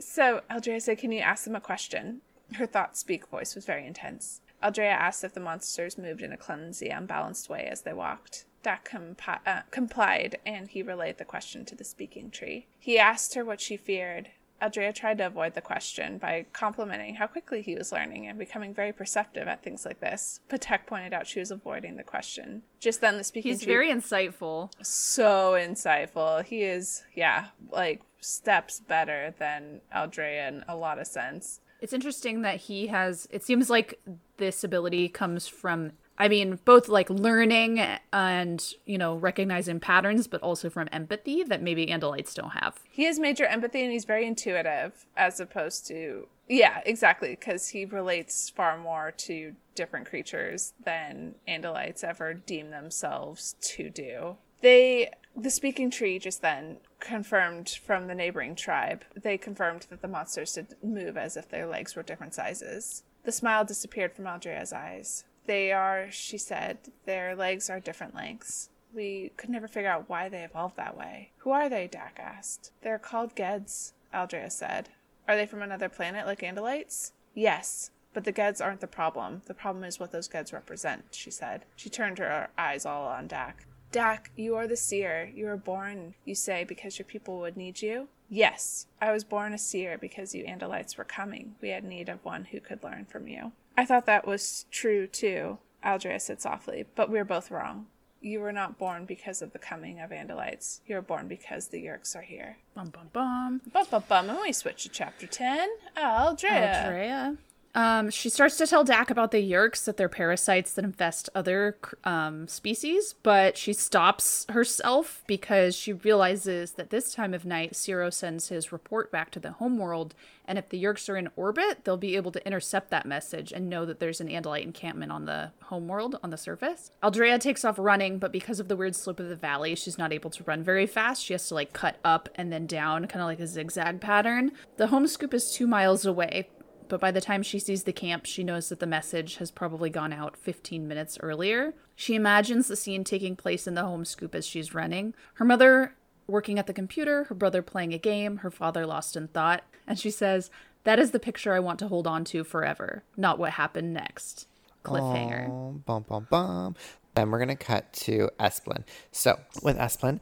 So Aldrea said, Can you ask them a question? Her thought speak voice was very intense. Aldrea asked if the monsters moved in a clumsy, unbalanced way as they walked. Dak compi- uh, complied, and he relayed the question to the speaking tree. He asked her what she feared. Aldrea tried to avoid the question by complimenting how quickly he was learning and becoming very perceptive at things like this. But Dak pointed out she was avoiding the question. Just then, the speaking He's very insightful. so insightful. He is, yeah, like steps better than Aldrea in a lot of sense. It's interesting that he has. It seems like this ability comes from. I mean, both like learning and you know recognizing patterns, but also from empathy that maybe Andalites don't have. He has major empathy and he's very intuitive, as opposed to yeah, exactly, because he relates far more to different creatures than Andalites ever deem themselves to do. They the speaking tree just then confirmed from the neighboring tribe. They confirmed that the monsters did move as if their legs were different sizes. The smile disappeared from Aldrea's eyes. They are, she said, their legs are different lengths. We could never figure out why they evolved that way. Who are they? Dak asked. They're called Gedds, Aldrea said. Are they from another planet like Andalites? Yes, but the Gedds aren't the problem. The problem is what those Gedds represent, she said. She turned her eyes all on Dak. Dak, you are the seer. You were born, you say, because your people would need you? Yes, I was born a seer because you Andalites were coming. We had need of one who could learn from you. I thought that was true too, Aldrea said softly, but we are both wrong. You were not born because of the coming of Andalites. You were born because the Yeerks are here. Bum bum bum. Bum bum bum, and we switch to chapter 10. Aldrea. Andrea. Um, she starts to tell Dak about the Yeerks, that they're parasites that infest other um, species, but she stops herself because she realizes that this time of night, Seerow sends his report back to the homeworld, and if the Yeerks are in orbit, they'll be able to intercept that message and know that there's an Andalite encampment on the homeworld on the surface. Aldrea takes off running, but because of the weird slope of the valley, she's not able to run very fast. She has to like cut up and then down, kind of like a zigzag pattern. The home scoop is two miles away, but by the time she sees the camp, she knows that the message has probably gone out 15 minutes earlier. She imagines the scene taking place in the home scoop as she's running. Her mother working at the computer, her brother playing a game, her father lost in thought, and she says, That is the picture I want to hold on to forever, not what happened next. Cliffhanger. Oh, bum bum bum. Then we're gonna cut to Esplin. So with Esplin,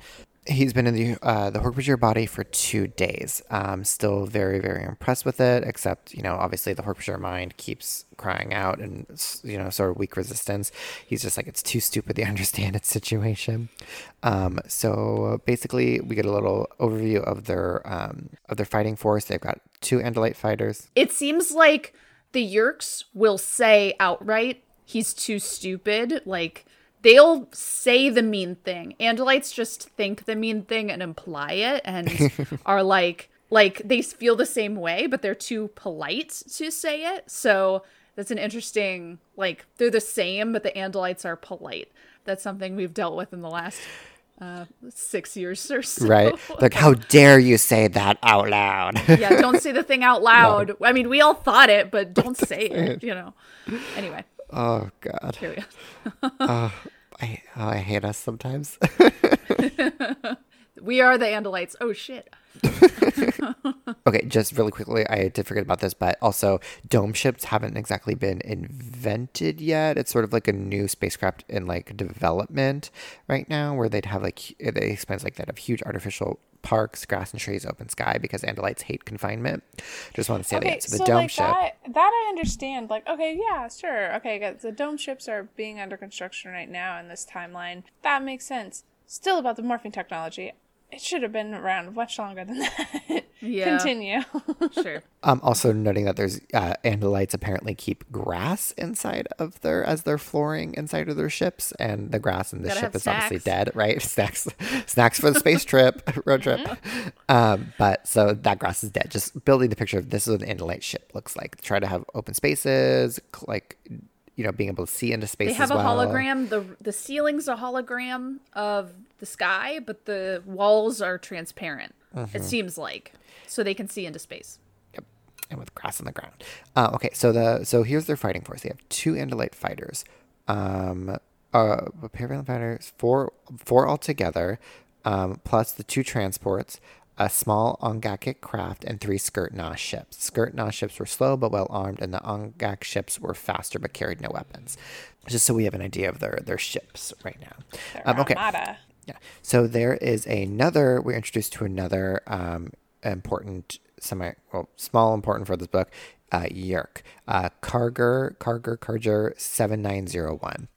he's been in the uh, the Hork-Bajir body for two days. Um, still very very impressed with it. Except you know obviously the Hork-Bajir mind keeps crying out and you know sort of weak resistance. He's just like it's too stupid to *laughs* understand its situation. Um, so basically we get a little overview of their um, of their fighting force. They've got two Andalite fighters. It seems like the Yeerks will say outright he's too stupid. Like they'll say the mean thing. Andalites just think the mean thing and imply it and *laughs* are like like they feel the same way, but they're too polite to say it. So that's an interesting like they're the same, but the Andalites are polite. That's something we've dealt with in the last uh, six years or so. Right? Like, how dare you say that out loud? yeah, don't say the thing out *laughs* loud. I mean, we all thought it, but don't *laughs* say it, you know. Anyway, oh God. go. *laughs* Uh, I, oh, I hate us sometimes. *laughs* We are the Andalites. Oh shit. *laughs* okay, just really quickly, I did forget about this, but also dome ships haven't exactly been invented yet. It's sort of like a new spacecraft in like development right now, where they'd have like they explains like that have huge artificial parks, grass and trees, open sky because Andalites hate confinement. Just want to say Okay, that. So the so dome like ship. that, that I understand. Like, okay, yeah, sure. Okay, the dome ships are being under construction right now in this timeline. That makes sense. Still about the morphing technology. It should have been around much longer than *laughs* that. Yeah. Continue. *laughs* Sure. Um, also noting that there's uh, Andalites apparently keep grass inside of their as their flooring inside of their ships, and the grass in the Gotta ship have is obviously dead, right? *laughs* Snacks, snacks for the space trip, road trip. Um, but so that grass is dead. Just building the picture of this is what an Andalite ship looks like. Try to have open spaces, like you know, being able to see into space. They have as a well. hologram. The the ceiling's a hologram of the sky, but the walls are transparent. Mm-hmm. It seems like. So they can see into space. Yep. And with grass on the ground. Uh, okay, so the so here's their fighting force. They have two Andalite fighters. Um uh Paravan fighters, four four altogether, um, plus the two transports, a small Ongakic craft, and three Skrit Na ships. Skrit Na ships were slow but well armed, and the Ongak ships were faster but carried no weapons. Just so we have an idea of their their ships right now. Um, okay. armada. Yeah. So there is another. We're introduced to another um, important, semi, well, small important for this book. Uh, Yeerk, uh, Karger, Karger, Karger, seven nine zero one.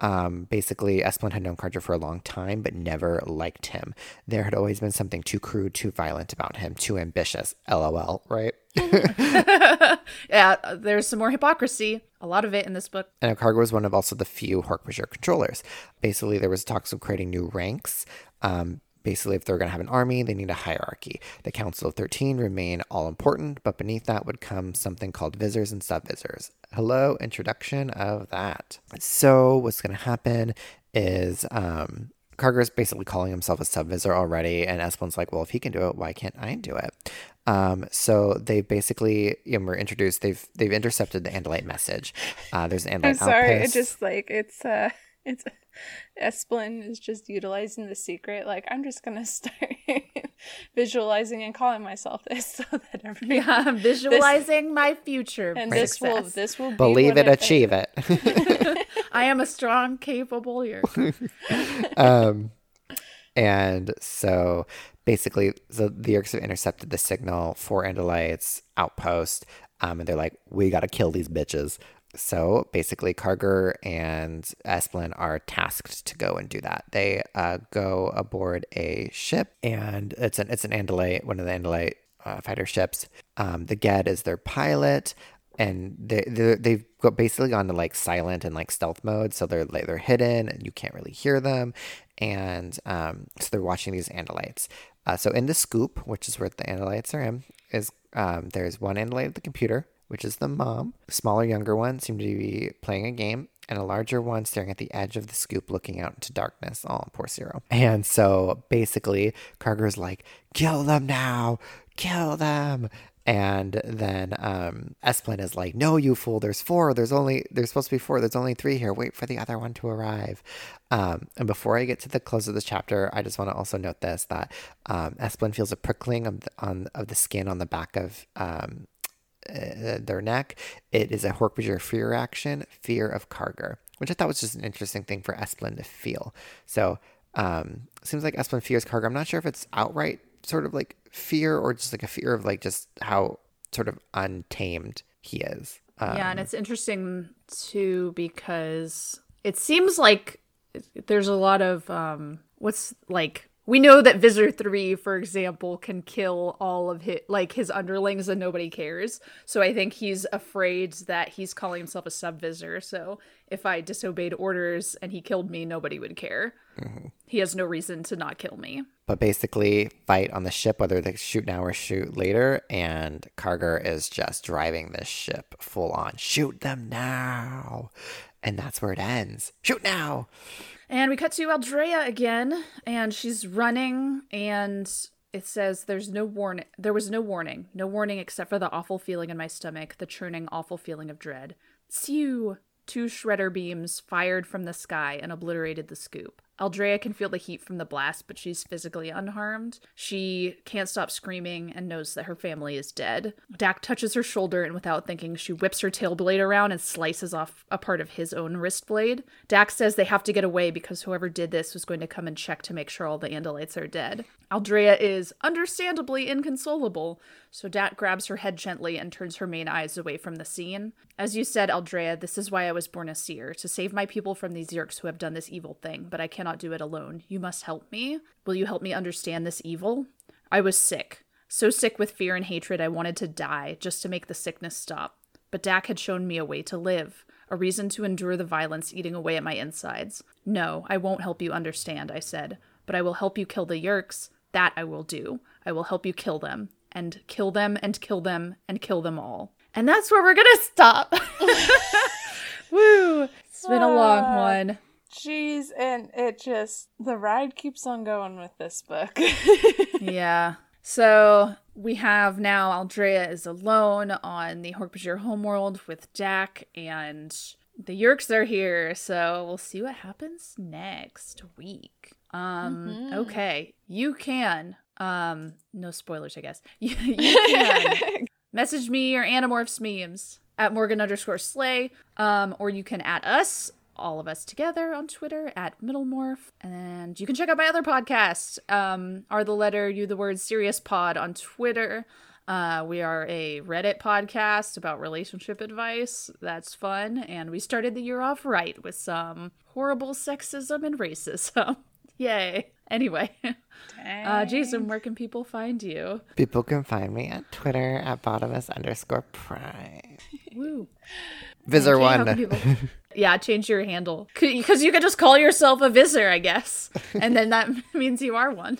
Um, basically, Esplin had known Karger for a long time, but never liked him. There had always been something too crude, too violent about him, too ambitious. LOL. Right. *laughs* Yeah, uh, there's some more hypocrisy. A lot of it in this book. And Karga was one of also the few Hork-Bajir controllers. Basically, there was talks of creating new ranks. Um, basically, if they're going to have an army, they need a hierarchy. The Council of 13 remain all important, but beneath that would come something called Vissers and sub-Vissers. Hello, introduction of that. So what's going to happen is um, Karga's basically calling himself a sub-Visser already, and Esplin's like, well, if he can do it, why can't I do it? Um, so they basically, you know, we're introduced. They've they've intercepted the Andalite message. Uh, there's an Andalite I'm sorry. It just like it's uh it's Esplin is just utilizing the secret. Like I'm just gonna *laughs* start visualizing and calling myself this so that everybody Yeah, I'm visualizing my future. and this will this will believe what it, achieve it. *laughs* I am a strong, capable year. *laughs* um, and so basically, so the Yeerks have intercepted the signal for Andalites outpost, um, and they're like, "We got to kill these bitches." So basically, Karger and Esplin are tasked to go and do that. They uh, go aboard a ship, and it's an it's an Andalite, one of the Andalite uh, fighter ships. Um, the Gedd is their pilot, and they they they've got basically gone to like silent and like stealth mode, so they're like they're hidden and you can't really hear them, and um, so they're watching these Andalites. Uh, so in the scoop, which is where the Andalites are in, is um, there's one Andalite at the computer, which is the mom. Smaller, younger one seem to be playing a game, and a larger one staring at the edge of the scoop, looking out into darkness. Oh, poor Zero. *laughs* And so basically, Karger's like, "Kill them now! Kill them!" And then um, Esplin is like, "No, you fool! There's four. There's only there's supposed to be four. There's only three here. Wait for the other one to arrive." Um, and before I get to the close of this chapter, I just want to also note this that um, Esplin feels a prickling of the, on of the skin on the back of um, uh, their neck. It is a Hork-Bajir fear action, fear of Karger. which I thought was just an interesting thing for Esplin to feel. So um, seems like Esplin fears Karga. I'm not sure if it's outright sort of like fear or just like a fear of like just how sort of untamed he is. Um, yeah, and it's interesting too because it seems like there's a lot of um what's like we know that Visser 3 for example can kill all of his like his underlings and nobody cares. So I think he's afraid that he's calling himself a sub-Visser. So if I disobeyed orders and he killed me, nobody would care. Mm-hmm. He has no reason to not kill me. but basically fight on the ship, whether they shoot now or shoot later. And Kargar is just driving this ship full on. Shoot them now. And that's where it ends. Shoot now. And we cut to Aldrea again, and she's running, and it says there's no warning. There was no warning. No warning except for the awful feeling in my stomach, the churning, awful feeling of dread. Sew! Two shredder beams fired from the sky and obliterated the scoop. Aldrea can feel the heat from the blast, but she's physically unharmed. She can't stop screaming and knows that her family is dead. Dak touches her shoulder, and without thinking, she whips her tail blade around and slices off a part of his own wrist blade. Dak says they have to get away because whoever did this was going to come and check to make sure all the Andalites are dead. Aldrea is understandably inconsolable, so Dak grabs her head gently and turns her main eyes away from the scene. As you said, Aldrea, this is why I was born a seer, to save my people from these Yeerks who have done this evil thing, but I cannot do it alone. You must help me. Will you help me understand this evil? I was sick. So sick with fear and hatred, I wanted to die, just to make the sickness stop. But Dak had shown me a way to live, a reason to endure the violence eating away at my insides. No, I won't help you understand, I said, but I will help you kill the Yeerks. That I will do. I will help you kill them, and kill them, and kill them, and kill them all. And that's where we're gonna stop. *laughs* Woo! It's been a long Ah. one. Jeez, and it just the ride keeps on going with this book. *laughs* yeah. So we have now Aldrea is alone on the Hork-Bajir homeworld with Jack, and the Yeerks are here. So we'll see what happens next week. Um. Okay, you can. Um. No spoilers, I guess. *laughs* You, *laughs* can message me or Animorphs memes at Morgan underscore Slay. Um. Or you can at us all of us together on Twitter at Middlemorph. And you can check out my other podcast, um, Are the Letter, You the Word, Serious Pod on Twitter. Uh, we are a Reddit podcast about relationship advice. That's fun. And we started the year off right with some horrible sexism and racism. *laughs* Yay. Anyway, *laughs* uh, Jason, where can people find you? People can find me at Twitter at bottomless underscore prime. *laughs* Woo. Visser Okay, one. people- *laughs* yeah, change your handle because you could just call yourself a Visser, I guess, and then that means you are one.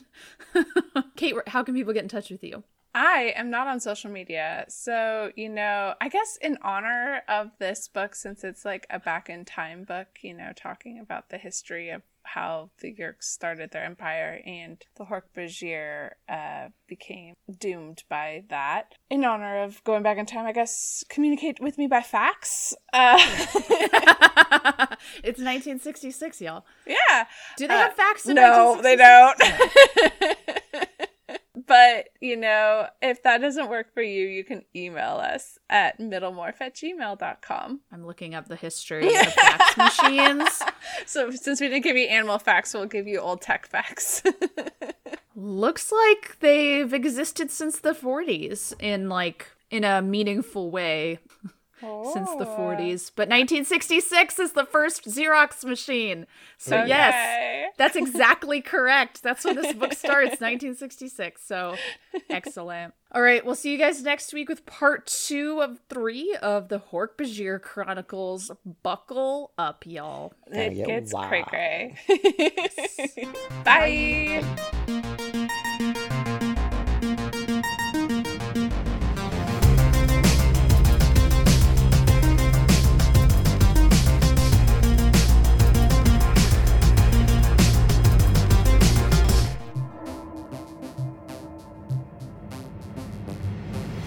Kate, how can people get in touch with you? I am not on social media. So, you know, I guess in honor of this book, since it's like a back in time book, you know, talking about the history of how the Yeerks started their empire and the Hork-Bajir uh, became doomed by that. In honor of going back in time, I guess communicate with me by fax. Uh, *laughs* it's 1966, y'all. yeah. Do they Uh, have facts in no, they don't. *laughs* but, you know, if that doesn't work for you, you can email us at middlemorph at gmail.com. I'm looking up the history *laughs* of fax machines. So since we didn't give you animal facts, we'll give you old tech facts. *laughs* Looks like they've existed since the 40s in like in a meaningful way. Since the Oh. 40s. But 1966 is the first Xerox machine. So, yes, that's exactly correct. That's when this book starts, 1966. So, excellent. All right, we'll see you guys next week with part two of three of the Hork Bajir Chronicles. Buckle up, y'all. It yeah, gets wow. cray cray. Bye.